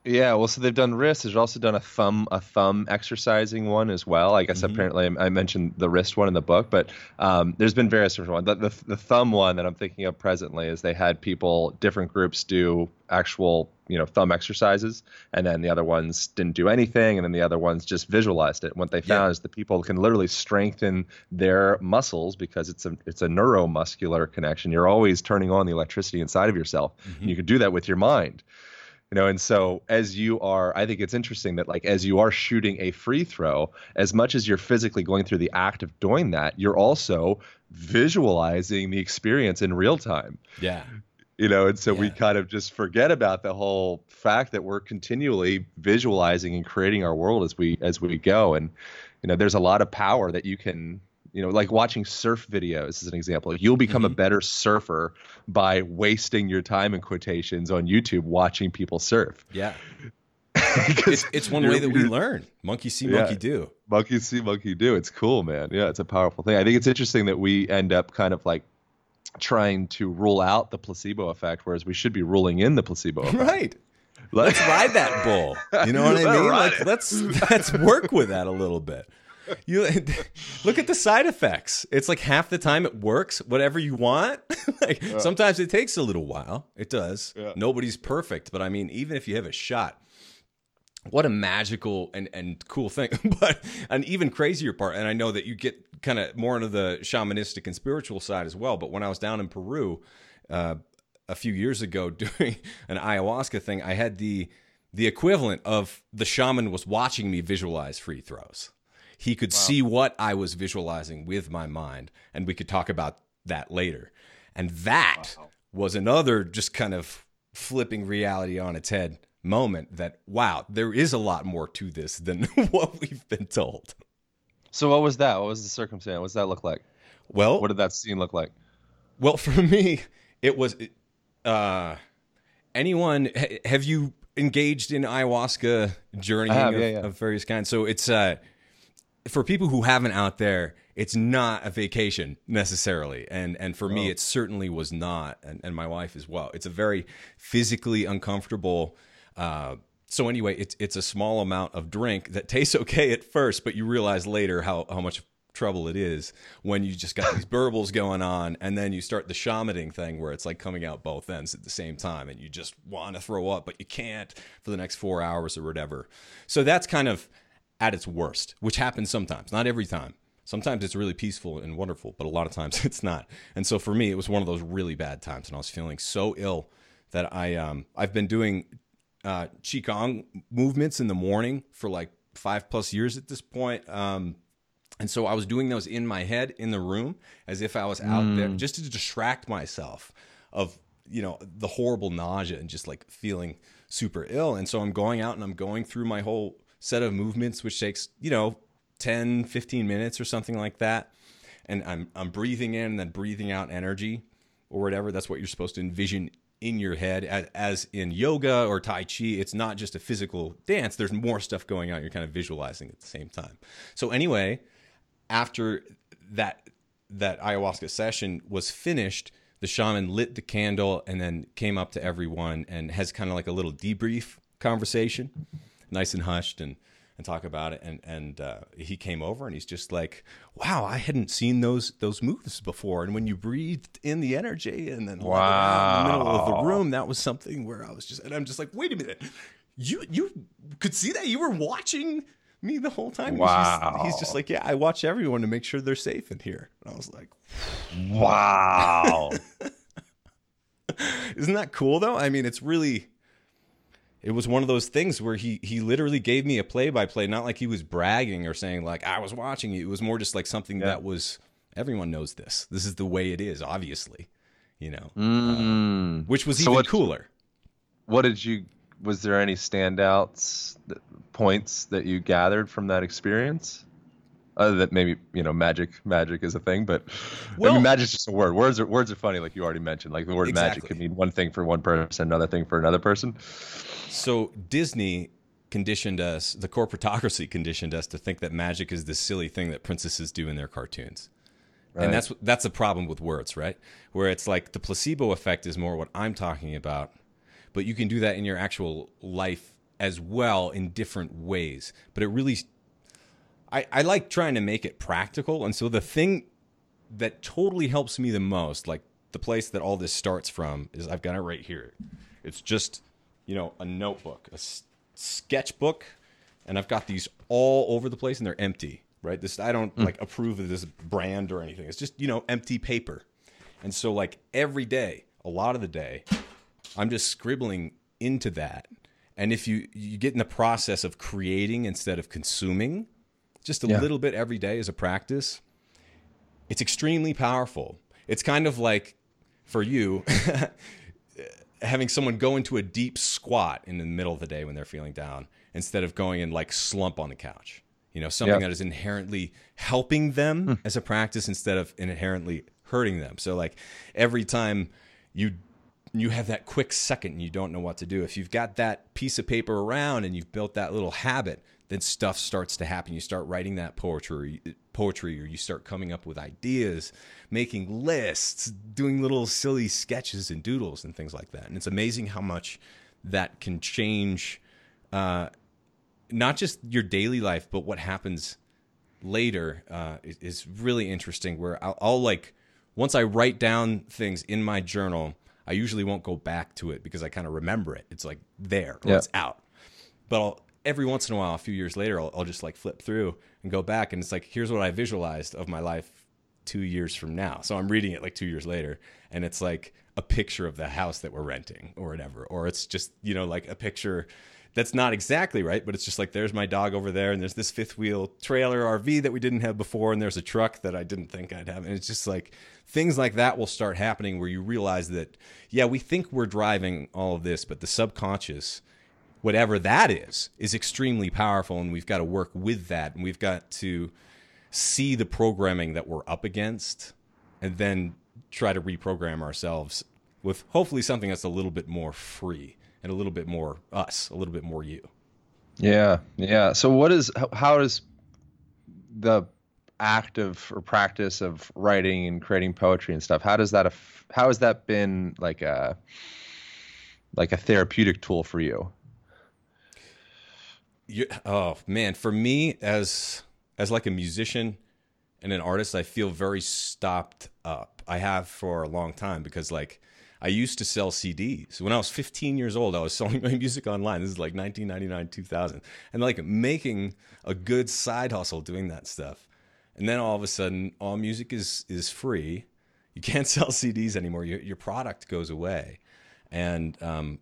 Yeah. Well, so they've done wrist. There's also done a thumb, a thumb exercising one as well. I guess mm-hmm. apparently I mentioned the wrist one in the book, but um, there's been various different ones. The, the, the, thumb one that I'm thinking of presently is they had people, different groups, do actual, you know, thumb exercises, and then the other ones didn't do anything, and then the other ones just visualized it. And what they found yeah. is the people can literally strengthen their muscles because it's a it's a neuromuscular connection. You're always turning on the electricity inside of yourself. Mm-hmm. you can do that with your mind you know and so as you are i think it's interesting that like as you are shooting a free throw as much as you're physically going through the act of doing that you're also visualizing the experience in real time. Yeah. You know and so Yeah. we kind of just forget about the whole fact that we're continually visualizing and creating our world as we as we go. And you know there's a lot of power that you can you know like watching surf videos as an example you'll become a Mhm. better surfer by wasting your time in quotations on youtube watching people surf Yeah. It's, it's one way that we learn. Monkey see, Yeah. monkey do. monkey see monkey do it's cool man yeah it's a powerful thing i think it's interesting that we end up kind of like trying to rule out the placebo effect whereas we should be ruling in the placebo effect Right. Let's ride that bull. You know what I mean? Like it. let's let's work with that a little bit. You look at the side effects. It's like half the time it works, whatever you want. like sometimes it takes a little while. It does. Yeah. Nobody's perfect, but I mean, even if you have a shot, what a magical and, and cool thing. but an even crazier part, and I know that you get kind of more into the shamanistic and spiritual side as well. But when I was down in Peru uh, a few years ago doing an ayahuasca thing, I had the the equivalent of the shaman was watching me visualize free throws. He could see what I was visualizing with my mind, and we could talk about that later. And that was another just kind of flipping reality on its head moment that wow, there is a lot more to this than what we've been told. So what was that? What was the circumstance? What does that look like? Well, What did that scene look like? Well, for me, it was. Uh, anyone ha- have you engaged in ayahuasca journeying have, of, yeah, yeah. of various kinds? So it's uh, for people who haven't out there. It's not a vacation necessarily, and and for me, Oh. it certainly was not, and, and my wife as well. It's a very physically uncomfortable. Uh, so anyway, it's it's a small amount of drink that tastes okay at first, but you realize later how how much trouble it is when you just got these burbles going on, and then you start the shamaning thing where it's like coming out both ends at the same time, and you just want to throw up, but you can't for the next four hours or whatever. So that's kind of at its worst, which happens sometimes, not every time. Sometimes it's really peaceful and wonderful, but a lot of times it's not. And so for me, it was one of those really bad times, and I was feeling so ill that I um I've been doing uh, qigong movements in the morning for like five plus years at this point. Um, and so I was doing those in my head in the room as if I was out there just to distract myself of, you know, the horrible nausea and just like feeling super ill. And so I'm going out and I'm going through my whole set of movements, which takes, you know, 10, 15 minutes or something like that. And I'm, I'm breathing in and then breathing out energy or whatever. That's what you're supposed to envision in your head. As, as in yoga or Tai Chi, it's not just a physical dance, there's more stuff going on. You're kind of visualizing at the same time. So, anyway, after that that ayahuasca session was finished, the shaman lit the candle and then came up to everyone and has kind of like a little debrief conversation, nice and hushed, and and talk about it. And and uh, he came over and he's just like, "Wow, I hadn't seen those those moves before." And when you breathed in the energy and then it in the middle of the room, that was something where I was just, and I'm just like, "Wait a minute." You you could see that you were watching me the whole time. He's just- Wow. He's just, like, yeah, I watch everyone to make sure they're safe in here. And I was like, Wow. isn't that cool though? I mean, it's really. It was one of those things where he he literally gave me a play by play, not like he was bragging or saying like I was watching you. It was more just like something Yeah. that was everyone knows this. This is the way it is, obviously. You know, mm. which was So even what- cooler. What did you? Was there any standouts, that, points that you gathered from that experience? Other than maybe you know magic, magic is a thing, but I Well- mean, magic's just a word. Words are words are funny, like you already mentioned. Like the word magic Exactly. could mean one thing for one person, another thing for another person. So Disney conditioned us, the corporatocracy conditioned us to think that magic is this silly thing that princesses do in their cartoons. Right. And that's that's a problem with words, right? Where it's like the placebo effect is more what I'm talking about, but you can do that in your actual life as well in different ways. But it really I, I like trying to make it practical. And so the thing that totally helps me the most, like the place that all this starts from, is I've got it right here. It's just, you know, a notebook, a s- sketchbook, and I've got these all over the place and they're empty, right? This I don't hmm. like approve of this brand or anything. It's just, you know, empty paper. And so like every day, a lot of the day, I'm just scribbling into that. And if you you get in the process of creating instead of consuming, just a Yeah. little bit every day as a practice, it's extremely powerful. It's kind of like for you, having someone go into a deep squat in the middle of the day when they're feeling down instead of going and like slump on the couch. You know, something that is inherently helping them hmm. as a practice instead of inherently hurting them. So like every time you you have that quick second and you don't know what to do. If you've got that piece of paper around and you've built that little habit, then stuff starts to happen. You start writing that poetry, poetry, or you start coming up with ideas, making lists, doing little silly sketches and doodles and things like that. And it's amazing how much that can change, uh, not just your daily life, but what happens later uh, is, is really interesting. Where I'll, I'll like once I write down things in my journal, I usually won't go back to it because I kind of remember it. It's like there, Yeah. it's out. But I'll, every once in a while, a few years later, I'll, I'll just like flip through and go back, and it's like here's what I visualized of my life two years from now. So I'm reading it like two years later, and it's like a picture of the house that we're renting or whatever, or it's just you know like a picture that's not exactly right, but it's just like there's my dog over there, and there's this fifth wheel trailer RV that we didn't have before, and there's a truck that I didn't think I'd have, and it's just like things like that will start happening where you realize that yeah, we think we're driving all of this, but the subconscious whatever that is is extremely powerful and we've got to work with that and we've got to see the programming that we're up against and then try to reprogram ourselves with hopefully something that's a little bit more free and a little bit more us a little bit more you Yeah, yeah. So, what is how, does the act of or practice of writing and creating poetry and stuff? How does that how has that been like a like a therapeutic tool for you? You, oh man for me as as like a musician and an artist i feel very stopped up. I have for a long time because like i used to sell cds when i was 15 years old i was selling my music online. This is like 1999 2000 and like making a good side hustle doing that stuff. And then all of a sudden all music is is free. You can't sell cds anymore. Your, your product goes away. And um,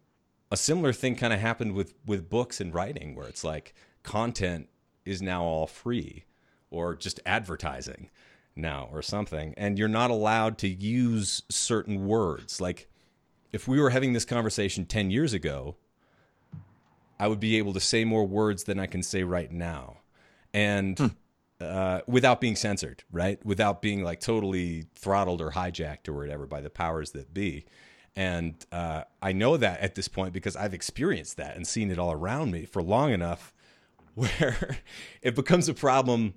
a similar thing kind of happened with with books and writing where it's like content is now all free or just advertising now or something and you're not allowed to use certain words. Like if we were having this conversation 10 years ago i would be able to say more words than i can say right now. And uh, without being censored right? Without being like totally throttled or hijacked or whatever by the powers that be and uh, I know that at this point because I've experienced that and seen it all around me for long enough where it becomes a problem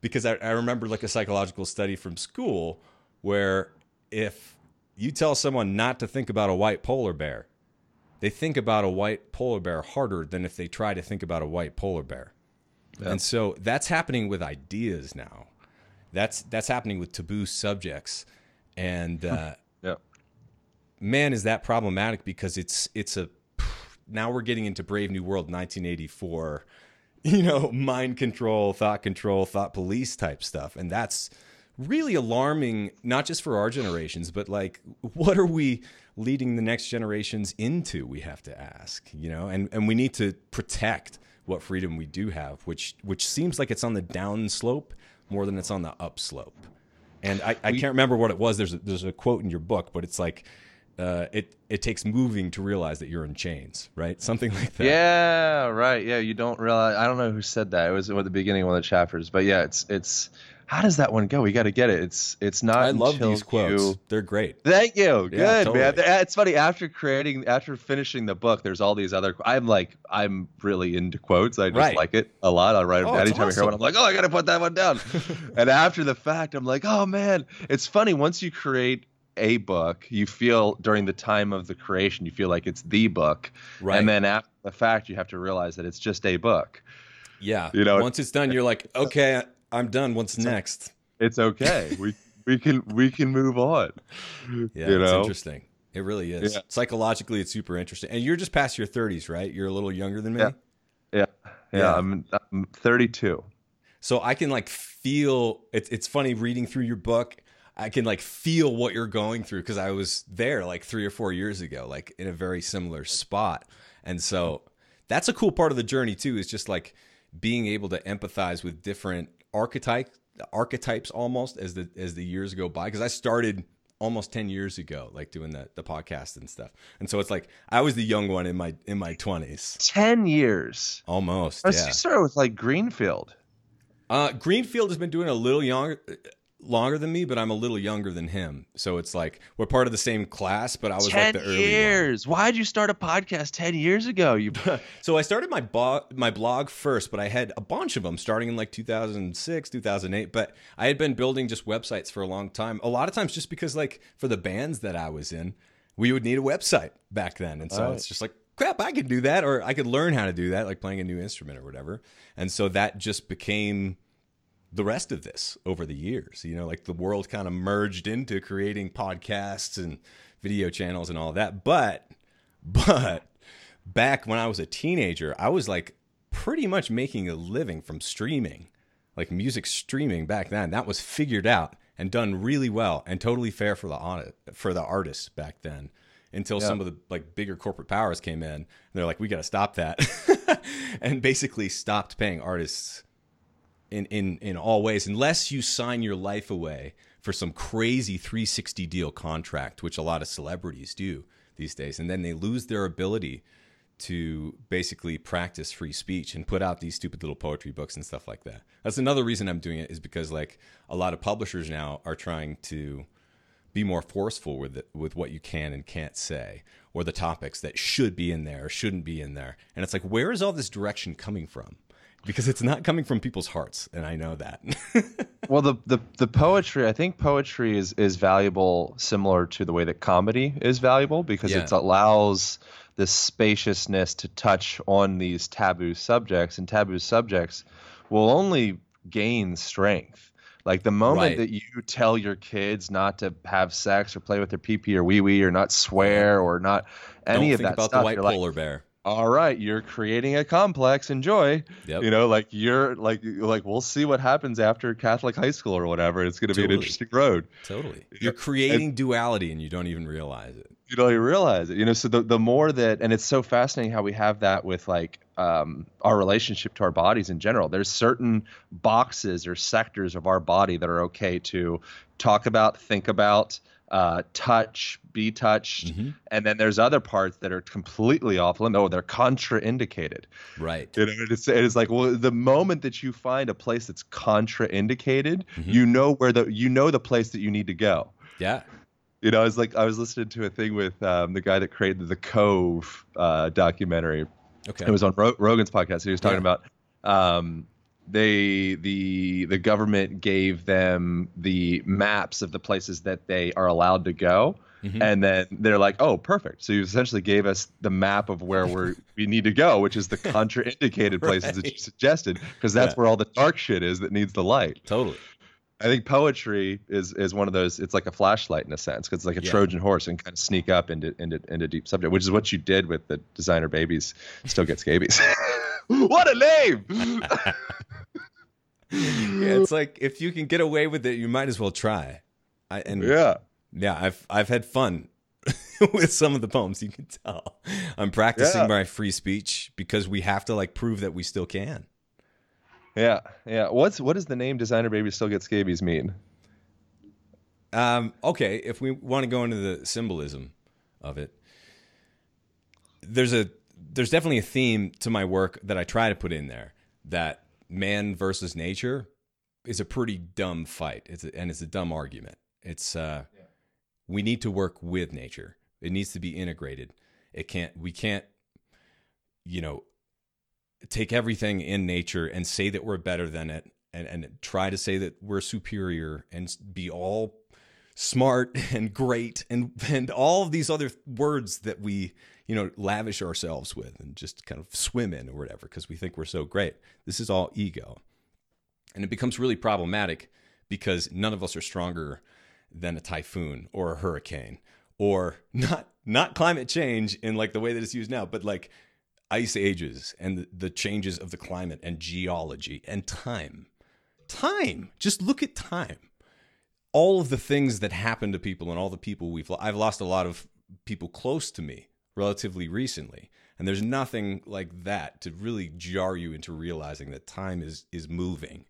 because I, I remember like a psychological study from school where if you tell someone not to think about a white polar bear, they think about a white polar bear harder than if they try to think about a white polar bear. And so that's happening with ideas now. That's that's happening with taboo subjects. And uh, Yeah. Man, is that problematic because it's it's a now we're getting into Brave New World 1984, you know, mind control, thought control, thought police type stuff, and that's really alarming. Not just for our generations, but like, what are we leading the next generations into? We have to ask, you know, and and we need to protect what freedom we do have, which which seems like it's on the down slope more than it's on the up slope. And I, I can't remember what it was. There's a, there's a quote in your book, but it's like uh, it it takes moving to realize that you're in chains, right? Something like that. Yeah, right. Yeah, you don't realize. I don't know who said that. It was at the beginning of one of the chapters, but yeah, it's it's. How does that one go? We got to get it. It's it's not. I love these quotes. you- They're great. Thank you. Good Yeah, man. It's funny after creating, after finishing the book. There's all these other. I'm like, I'm really into quotes. I just Right. like it a lot. I write Oh, anytime I hear one. I'm like, oh, I gotta put that one down. and after the fact, I'm like, oh man, it's funny. Once you create a book, you feel during the time of the creation, you feel like it's the book, Right. and then after the fact, you have to realize that it's just a book. Yeah. You know, once it's done, you're like, okay, I'm done. What's next? It's okay. we we can we can move on. Yeah, you it's know? interesting. It really is. Yeah. Psychologically, it's super interesting. And you're just past your 30s, right? You're a little younger than me. Yeah. Yeah, yeah. Yeah. I'm, I'm 32. So I can like feel it's it's funny reading through your book. I can like feel what you're going through because I was there like three or four years ago, like in a very similar spot. And so that's a cool part of the journey too, is just like being able to empathize with different archetype archetypes almost as the as the years go by. Because I started almost 10 years ago like doing the the podcast and stuff and so it's like i was the young one in my in my 20s 10 years almost oh, yeah. so you started with like greenfield uh greenfield has been doing a little younger longer than me but i'm a little younger than him. So it's like we're part of the same class but i was 10 like the early years. Why'd you start a podcast 10 years ago? You so i started my bo- my blog first but i had a bunch of them starting in like 2006 2008 but i had been building just websites for a long time. A lot of times just because like for the bands that i was in we would need a website back then. And so Right. it's just like crap i could do that or i could learn how to do that like playing a new instrument or whatever. And so that just became the rest of this over the years. You know, like the world kind of merged into creating podcasts and video channels and all that. But, but back when I was a teenager, I was like pretty much making a living from streaming, like music streaming back then. That was figured out and done really well and totally fair for the for the artists back then. Until some of the like bigger corporate powers came in, and they're like, "We got to stop that," and basically stopped paying artists in in in all ways unless you sign your life away for some crazy 360 deal contract which a lot of celebrities do these days and then they lose their ability to basically practice free speech and put out these stupid little poetry books and stuff like that. That's another reason i'm doing it is because like a lot of publishers now are trying to be more forceful with it, with what you can and can't say or the topics that should be in there or shouldn't be in there. And it's like where is all this direction coming from because it's not coming from people's hearts and i know that well the, the the poetry i think poetry is is valuable similar to the way that comedy is valuable because Yeah. it allows this spaciousness to touch on these taboo subjects and taboo subjects will only gain strength like the moment Right. that you tell your kids not to have sex or play with their pee pee or wee wee or not swear or not any don't of think that about stuff the white you're like, polar bear all right you're creating a complex enjoy. Yep. you know like you're like like we'll see what happens after catholic high school or whatever it's going to be an interesting road. Totally. You're creating duality and you don't even realize it. You know you realize it. You know so the, the more that and it's so fascinating how we have that with like um, our relationship to our bodies in general. There's certain boxes or sectors of our body that are okay to talk about think about uh, touch be touched Mhm. and then there's other parts that are completely off limit oh they're contraindicated right You know, it's, it's like well, the moment that you find a place that's contraindicated, Mhm. you know where the you know the place that you need to go. yeah You know, it's like I was listening to a thing with um, the guy that created the Cove uh, documentary. okay It was on Ro- Rogan's podcast. He was talking Yeah. about um, they the the government gave them the maps of the places that they are allowed to go. Mhm. And then they're like, "Oh, perfect!" So you essentially gave us the map of where we're we need to go, which is the contraindicated places that you suggested, because that's Yeah. where all the dark shit is that needs the light. totally I think poetry is is one of those. It's like a flashlight in a sense, because it's like a Yeah. Trojan horse and kind of sneak up into into into deep subject, which is what you did with the designer babies. Still gets scabies. what a name! yeah, it's like if you can get away with it you might as well try I, and yeah. yeah i've i've had fun with some of the poems you can tell i'm practicing Yeah. my free speech because we have to like prove that we still can Yeah, yeah. What's what does the name designer baby still get scabies mean? Um, okay, if we want to go into the symbolism of it, there's a there's definitely a theme to my work that I try to put in there that man versus nature is a pretty dumb fight. It's a, and it's a dumb argument. It's uh, we need to work with nature. It needs to be integrated. It can't. We can't. You know, take everything in nature and say that we're better than it, and and try to say that we're superior and be all smart and great and and all of these other words that we you know lavish ourselves with and just kind of swim in or whatever because we think we're so great. This is all ego. And it becomes really problematic because none of us are stronger than a typhoon or a hurricane or not not climate change in like the way that it's used now, but like ice ages and the, changes of the climate and geology and time. Time. Just look at time. All of the things that happen to people and all the people we've I've lost a lot of people close to me relatively recently. And there's nothing like that to really jar you into realizing that time is is moving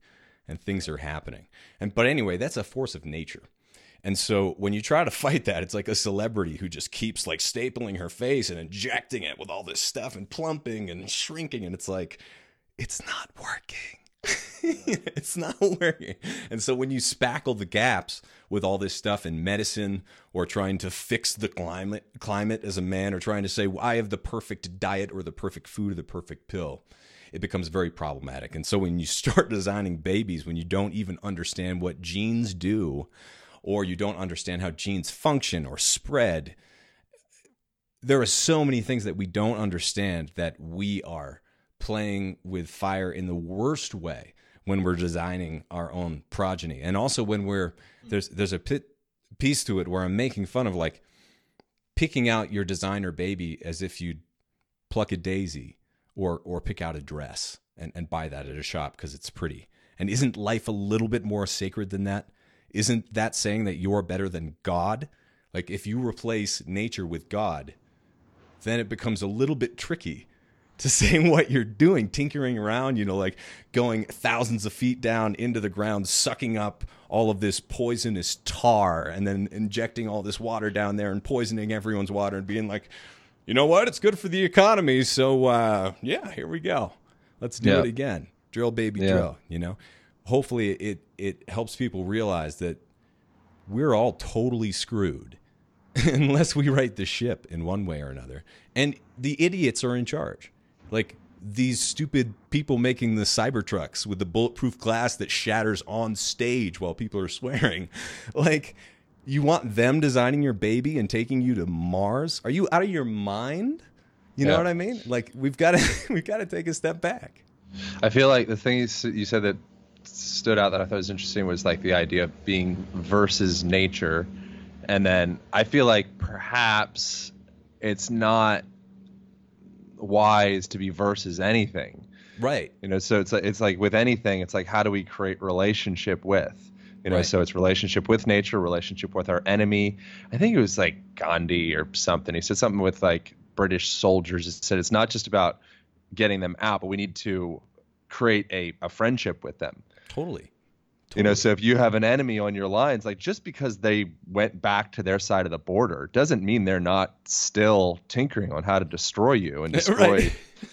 and things are happening. And but anyway, that's a force of nature. And so when you try to fight that, it's like a celebrity who just keeps like stapling her face and injecting it with all this stuff and plumping and shrinking. And it's like, it's not working. it's not working. And so when you spackle the gaps with all this stuff in medicine or trying to fix the climate climate as a man or trying to say well, I have the perfect diet or the perfect food or the perfect pill, it becomes very problematic. And so when you start designing babies when you don't even understand what genes do or you don't understand how genes function or spread, there are so many things that we don't understand that we are playing with fire in the worst way when we're designing our own progeny. And also when we're there's there's a pit, piece to it where i'm making fun of like picking out your designer baby as if you'd pluck a daisy or or pick out a dress and, and buy that at a shop because it's pretty. And isn't life a little bit more sacred than that? Isn't that saying that you're better than god? Like if you replace nature with god then it becomes a little bit tricky to say what you're doing, tinkering around, you know, like going thousands of feet down into the ground, sucking up all of this poisonous tar and then injecting all this water down there and poisoning everyone's water and being like, you know what? It's good for the economy. So, uh, yeah, here we go. Let's do it again. Drill, baby, yeah. drill, you know? Hopefully it, it helps people realize that we're all totally screwed unless we right the ship in one way or another. And the idiots are in charge like these stupid people making the Cybertrucks with the bulletproof glass that shatters on stage while people are swearing. Like, you want them designing your baby and taking you to Mars? Are you out of your mind? You yeah. know what I mean? Like, we've got to we've got to take a step back. I feel like the thing you said that stood out that I thought was interesting was like the idea of being versus nature, and then I feel like perhaps it's not wise to be versus anything. Right. You know, so it's like, it's like with anything, it's like how do we create relationship with? You know, right. so it's relationship with nature, relationship with our enemy. I think it was like Gandhi or something. He said something with like British soldiers. He said it's not just about getting them out, but we need to create a, a friendship with them. Totally. Totally. You know, so if you have an enemy on your lines, like just because they went back to their side of the border doesn't mean they're not still tinkering on how to destroy you and destroy,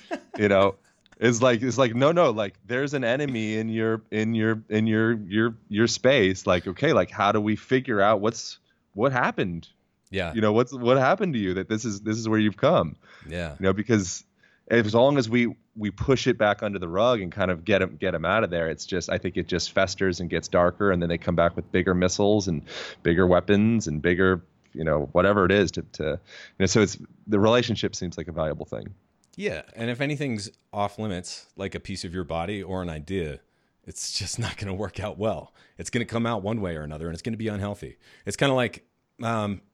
right. you know, it's like it's like no no like there's an enemy in your in your in your your your space. Like okay like how do we figure out what's what happened? Yeah. You know what's what happened to you that this is this is where you've come? Yeah. You know because as long as we we push it back under the rug and kind of get them get them out of there. It's just i think it just festers and gets darker and then they come back with bigger missiles and bigger weapons and bigger you know whatever it is to, to you know so it's the relationship seems like a valuable thing. Yeah and if anything's off limits like a piece of your body or an idea it's just not going to work out well. It's going to come out one way or another and it's going to be unhealthy. It's kind of like um,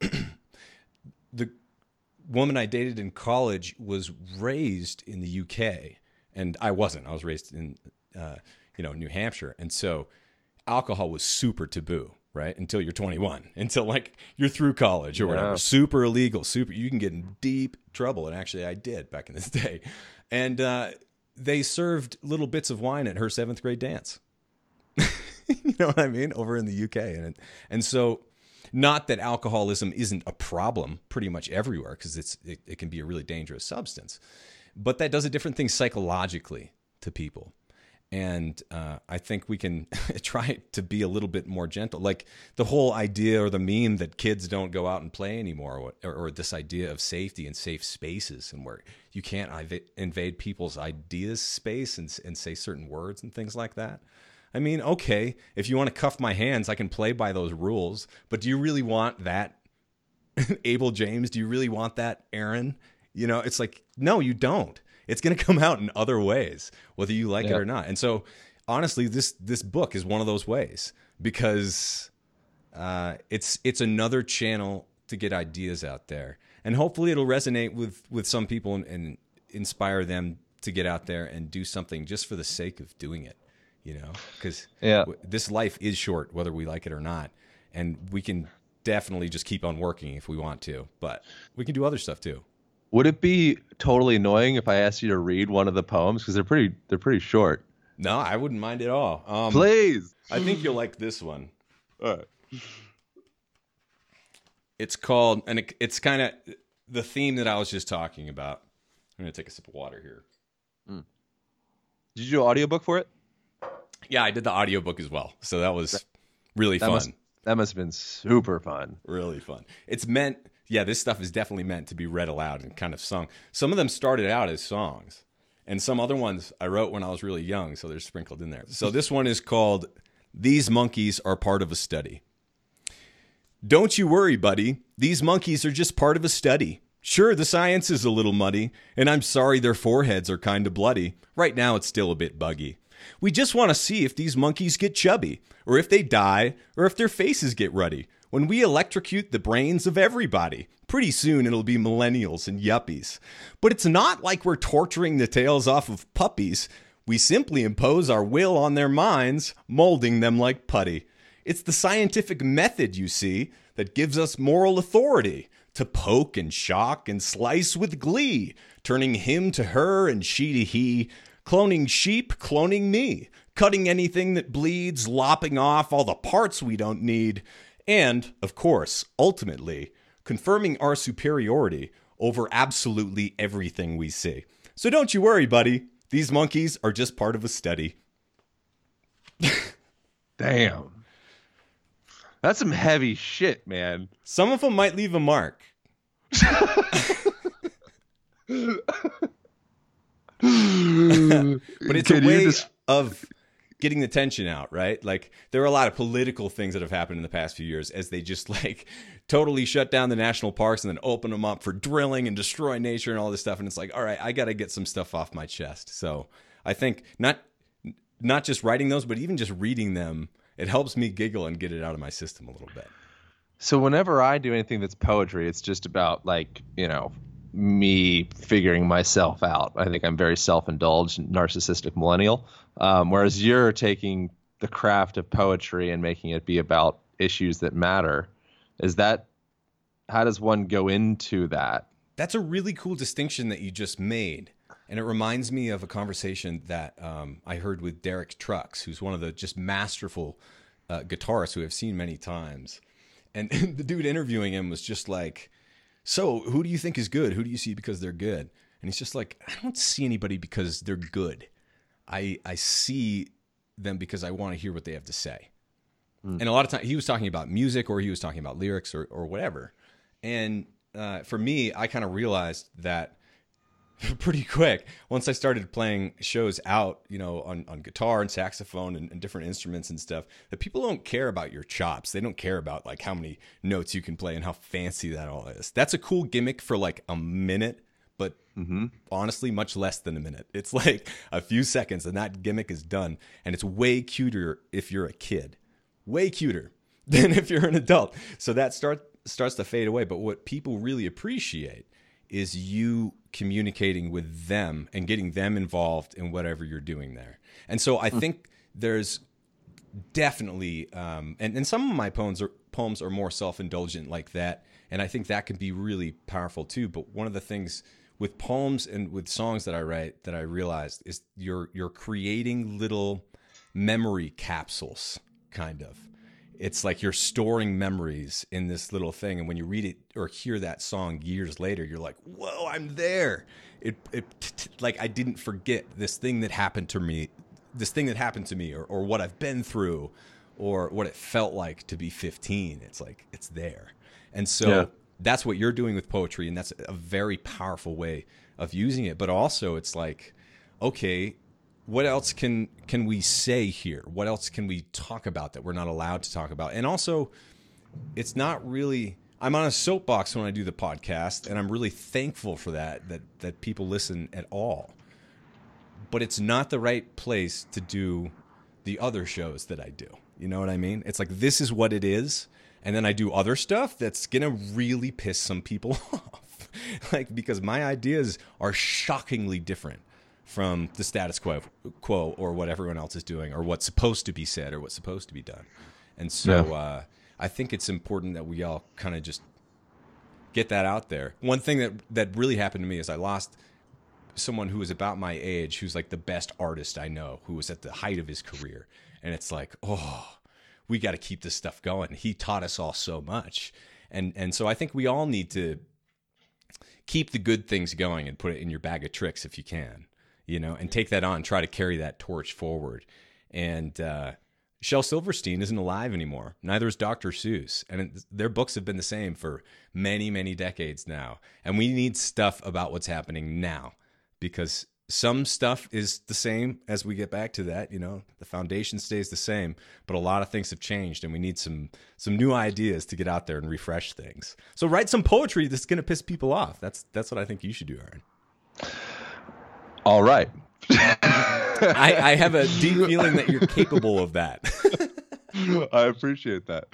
woman I dated in college was raised in the UK, and I wasn't. I was raised in, uh, you know, New Hampshire, and so alcohol was super taboo, right? Until you're 21, until like you're through college or yeah. whatever. Super illegal, super. You can get in deep trouble, and actually, I did back in this day. And uh, they served little bits of wine at her seventh grade dance. you know what I mean? Over in the UK, and and so not that alcoholism isn't a problem pretty much everywhere, because it's it, it can be a really dangerous substance, but that does a different thing psychologically to people and uh, I think we can try to be a little bit more gentle. Like the whole idea or the meme that kids don't go out and play anymore, or, or this idea of safety and safe spaces, and where you can't invade people's ideas space and, and say certain words and things like that. I mean, okay, if you want to cuff my hands, I can play by those rules. But do you really want that, Abel James? Do you really want that, Aaron? You know, it's like, no, you don't. It's going to come out in other ways, whether you like it or not. And so, honestly, this this book is one of those ways because uh, it's it's another channel to get ideas out there, and hopefully, it'll resonate with with some people and, and inspire them to get out there and do something just for the sake of doing it you know, because yeah. this life is short, whether we like it or not, and we can definitely just keep on working if we want to, but we can do other stuff too. Would it be totally annoying if I asked you to read one of the poems because they're pretty they're pretty short? No, I wouldn't mind at all. Um, Please, I think you'll like this one. All right. It's called, and it, it's kind of the theme that I was just talking about. I'm gonna take a sip of water here. Did you do an audiobook for it? Yeah, I did the audiobook as well, so that was really That fun. must that must have been super fun. really fun. It's meant, yeah, this stuff is definitely meant to be read aloud and kind of sung. Some of them started out as songs, and some other ones I wrote when I was really young, so they're sprinkled in there. So this one is called These Monkeys Are Part of a Study. Don't you worry, buddy. These monkeys are just part of a study. Sure, the science is a little muddy, and I'm sorry their foreheads are kind of bloody. Right now, it's still a bit buggy. We just want to see if these monkeys get chubby, or if they die, or if their faces get ruddy. When we electrocute the brains of everybody, pretty soon it'll be millennials and yuppies. But it's not like we're torturing the tails off of puppies. We simply impose our will on their minds, molding them like putty. It's the scientific method, you see, that gives us moral authority to poke and shock and slice with glee, turning him to her and she to he, cloning sheep, cloning me, cutting anything that bleeds, lopping off all the parts we don't need, and, of course, ultimately, confirming our superiority over absolutely everything we see. So don't you worry, buddy. These monkeys are just part of a study. Damn. That's some heavy shit, man. Some of them might leave a mark. but it's Can a way just- of getting the tension out, right? Like there are a lot of political things that have happened in the past few years as they just like totally shut down the national parks and then open them up for drilling and destroy nature and all this stuff. And it's like, all right, I got to get some stuff off my chest. So I think not not just writing those, but even just reading them, it helps me giggle and get it out of my system a little bit. So whenever I do anything that's poetry, it's just about like, you know, me figuring myself out. I think I'm very self-indulged, narcissistic millennial. Um, whereas you're taking the craft of poetry and making it be about issues that matter. Is that how does one go into that? That's a really cool distinction that you just made. And it reminds me of a conversation that um, I heard with Derek Trucks, who's one of the just masterful uh, guitarists who I've seen many times. And the dude interviewing him was just like, So, who do you think is good? Who do you see because they're good? And he's just like, I don't see anybody because they're good. I, I see them because I want to hear what they have to say. And a lot of times he was talking about music or he was talking about lyrics or, or whatever. And uh, for me, I kind of realized that pretty quick once I started playing shows out, you know, on, on guitar and saxophone and, and different instruments and stuff, that people don't care about your chops. They don't care about like how many notes you can play and how fancy that all is. That's a cool gimmick for like a minute, but mm-hmm. honestly, much less than a minute. It's like a few seconds and that gimmick is done. And it's way cuter if you're a kid, way cuter than if you're an adult. So that start, starts to fade away. But what people really appreciate is you communicating with them and getting them involved in whatever you're doing there. And so I think there's definitely, um, and, and some of my poems are, poems are more self indulgent like that. And I think that can be really powerful too. But one of the things with poems and with songs that I write that I realized is you're you're creating little memory capsules, kind of. It's like you're storing memories in this little thing, and when you read it or hear that song years later, you're like, "Whoa, I'm there!" It, it t- t- like I didn't forget this thing that happened to me, this thing that happened to me, or, or what I've been through, or what it felt like to be 15. It's like it's there, and so Yeah. that's what you're doing with poetry, and that's a very powerful way of using it. But also, it's like, okay, what else can can we say here? What else can we talk about that we're not allowed to talk about? And also, it's not really. I'm on a soapbox when I do the podcast, and I'm really thankful for that. That that people listen at all. But it's not the right place to do the other shows that I do. You know what I mean? It's like this is what it is, and then I do other stuff that's gonna really piss some people off. like because my ideas are shockingly different from the status quo, quo or what everyone else is doing or what's supposed to be said or what's supposed to be done. And so Yeah. uh, I think it's important that we all kind of just get that out there. One thing that that really happened to me is I lost someone who was about my age who's like the best artist I know, who was at the height of his career. And it's like, oh, we got to keep this stuff going. He taught us all so much. And and so I think we all need to keep the good things going and put it in your bag of tricks if you can, you know, and take that on, try to carry that torch forward. And uh, Shel Silverstein isn't alive anymore. Neither is Dr. Seuss. And it, their books have been the same for many, many decades now. And we need stuff about what's happening now because some stuff is the same as we get back to that you know the foundation stays the same but a lot of things have changed and we need some some new ideas to get out there and refresh things so write some poetry that's going to piss people off that's that's what i think you should do aaron all right I, I have a deep feeling that you're capable of that I appreciate that.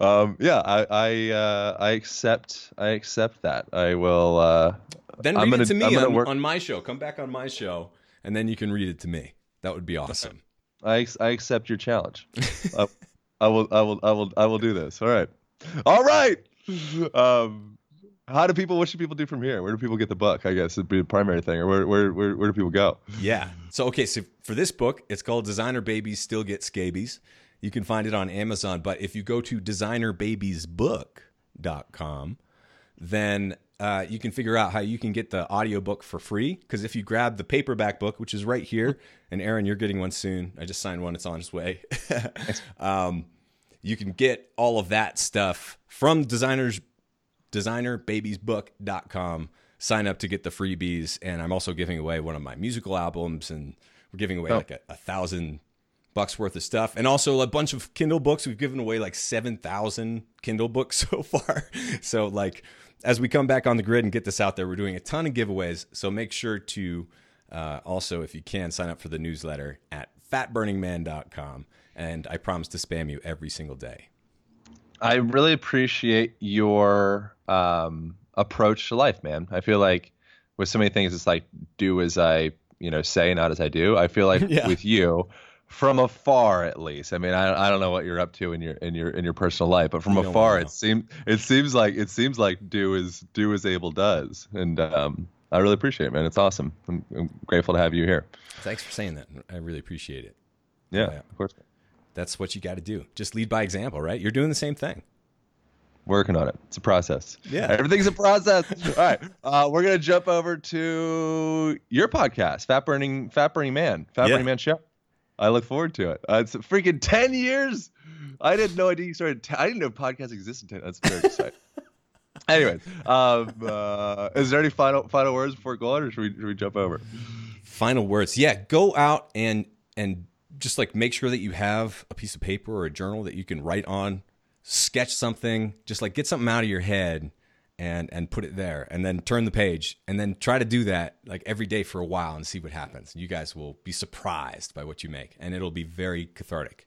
Um, yeah, I I, uh, I accept I accept that. I will. Uh, then read gonna, it to me on, work... on, my show. Come back on my show, and then you can read it to me. That would be awesome. I I accept your challenge. I, I, will I will I will I will do this. All right, all right. Um, how do people? What should people do from here? Where do people get the book? I guess it'd be the primary thing, or where where where, where do people go? Yeah. So okay, so for this book, it's called Designer Babies Still Get Scabies. You can find it on Amazon, but if you go to designerbabiesbook.com, then uh, you can figure out how you can get the audiobook for free. Because if you grab the paperback book, which is right here, and Aaron, you're getting one soon. I just signed one; it's on its way. um, you can get all of that stuff from designers designerbabiesbook.com. Sign up to get the freebies, and I'm also giving away one of my musical albums, and we're giving away oh. like a, a thousand bucks worth of stuff and also a bunch of kindle books we've given away like 7000 kindle books so far so like as we come back on the grid and get this out there, we're doing a ton of giveaways. So make sure to uh, also, if you can, sign up for the newsletter at fatburningman.com. And I promise to spam you every single day. I really appreciate your um, approach to life, man. I feel like with so many things, it's like do as I, you know, say, not as I do. I feel like yeah. with you, from afar at least. I mean, I, I don't know what you're up to in your in your in your personal life, but from you afar, it seems it seems like it seems like do as do as Abel does, and um, I really appreciate it, man. It's awesome. I'm, I'm, grateful to have you here. Thanks for saying that. I really appreciate it. Yeah, yeah. of course. That's what you got to do. Just lead by example, right? You're doing the same thing. Working on it. It's a process. Yeah. Everything's a process. All right. Uh, we're gonna jump over to your podcast, Fat Burning Fat Burning Man, Fat yeah. Burning Man Show. I look forward to it. Uh, it's freaking ten years. I didn't know idea you started. T- I didn't know podcasts existed. Ten. That's very exciting. Anyways, um, uh, is there any final final words before going, or should we, should we jump over? Final words. Yeah, go out and and just like make sure that you have a piece of paper or a journal that you can write on, sketch something, just like get something out of your head and and put it there and then turn the page and then try to do that like every day for a while and see what happens. You guys will be surprised by what you make and it'll be very cathartic.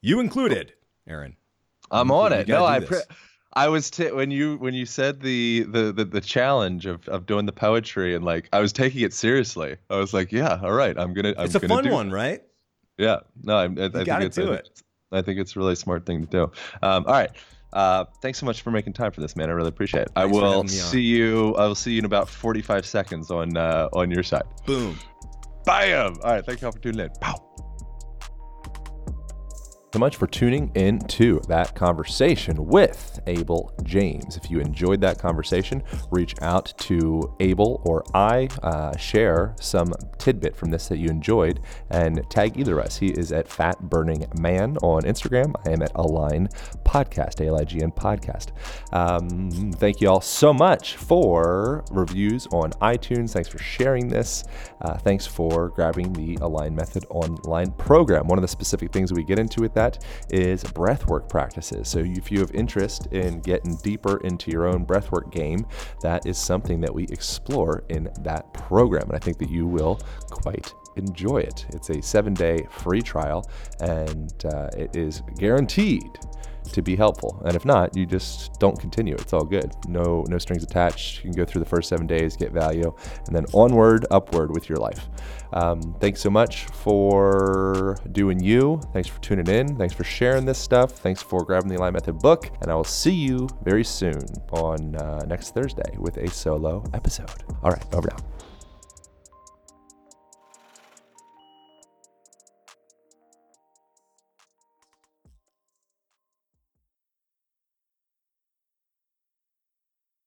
You included, Aaron. I'm on it. No, I pre- I was t- when you when you said the, the the the challenge of of doing the poetry and like I was taking it seriously. I was like, yeah, all right, I'm gonna. I'm it's a gonna fun one, right? Yeah. No, I, I, I think it's do a, it. I think it's a really smart thing to do. Um, all right. Uh, thanks so much for making time for this, man. I really appreciate it. Thanks I will see you. I will see you in about 45 seconds on uh, on your side. Boom. Bam. All right. Thank you all for tuning in. Pow so much for tuning in to that conversation with Abel James. If you enjoyed that conversation, reach out to Abel or I, uh, share some tidbit from this that you enjoyed, and tag either of us. He is at Fat Burning Man on Instagram. I am at Align Podcast, A L I G N Podcast. Um, thank you all so much for reviews on iTunes. Thanks for sharing this. Uh, thanks for grabbing the Align Method online program. One of the specific things we get into with that that is breathwork practices. So if you have interest in getting deeper into your own breathwork game, that is something that we explore in that program. And I think that you will quite enjoy it. It's a seven day free trial and uh, it is guaranteed to be helpful. And if not, you just don't continue. It's all good. No no strings attached. You can go through the first seven days, get value, and then onward, upward with your life. Um, thanks so much for doing you. Thanks for tuning in. Thanks for sharing this stuff. Thanks for grabbing the Align Method book. And I will see you very soon on uh, next Thursday with a solo episode. All right, over now.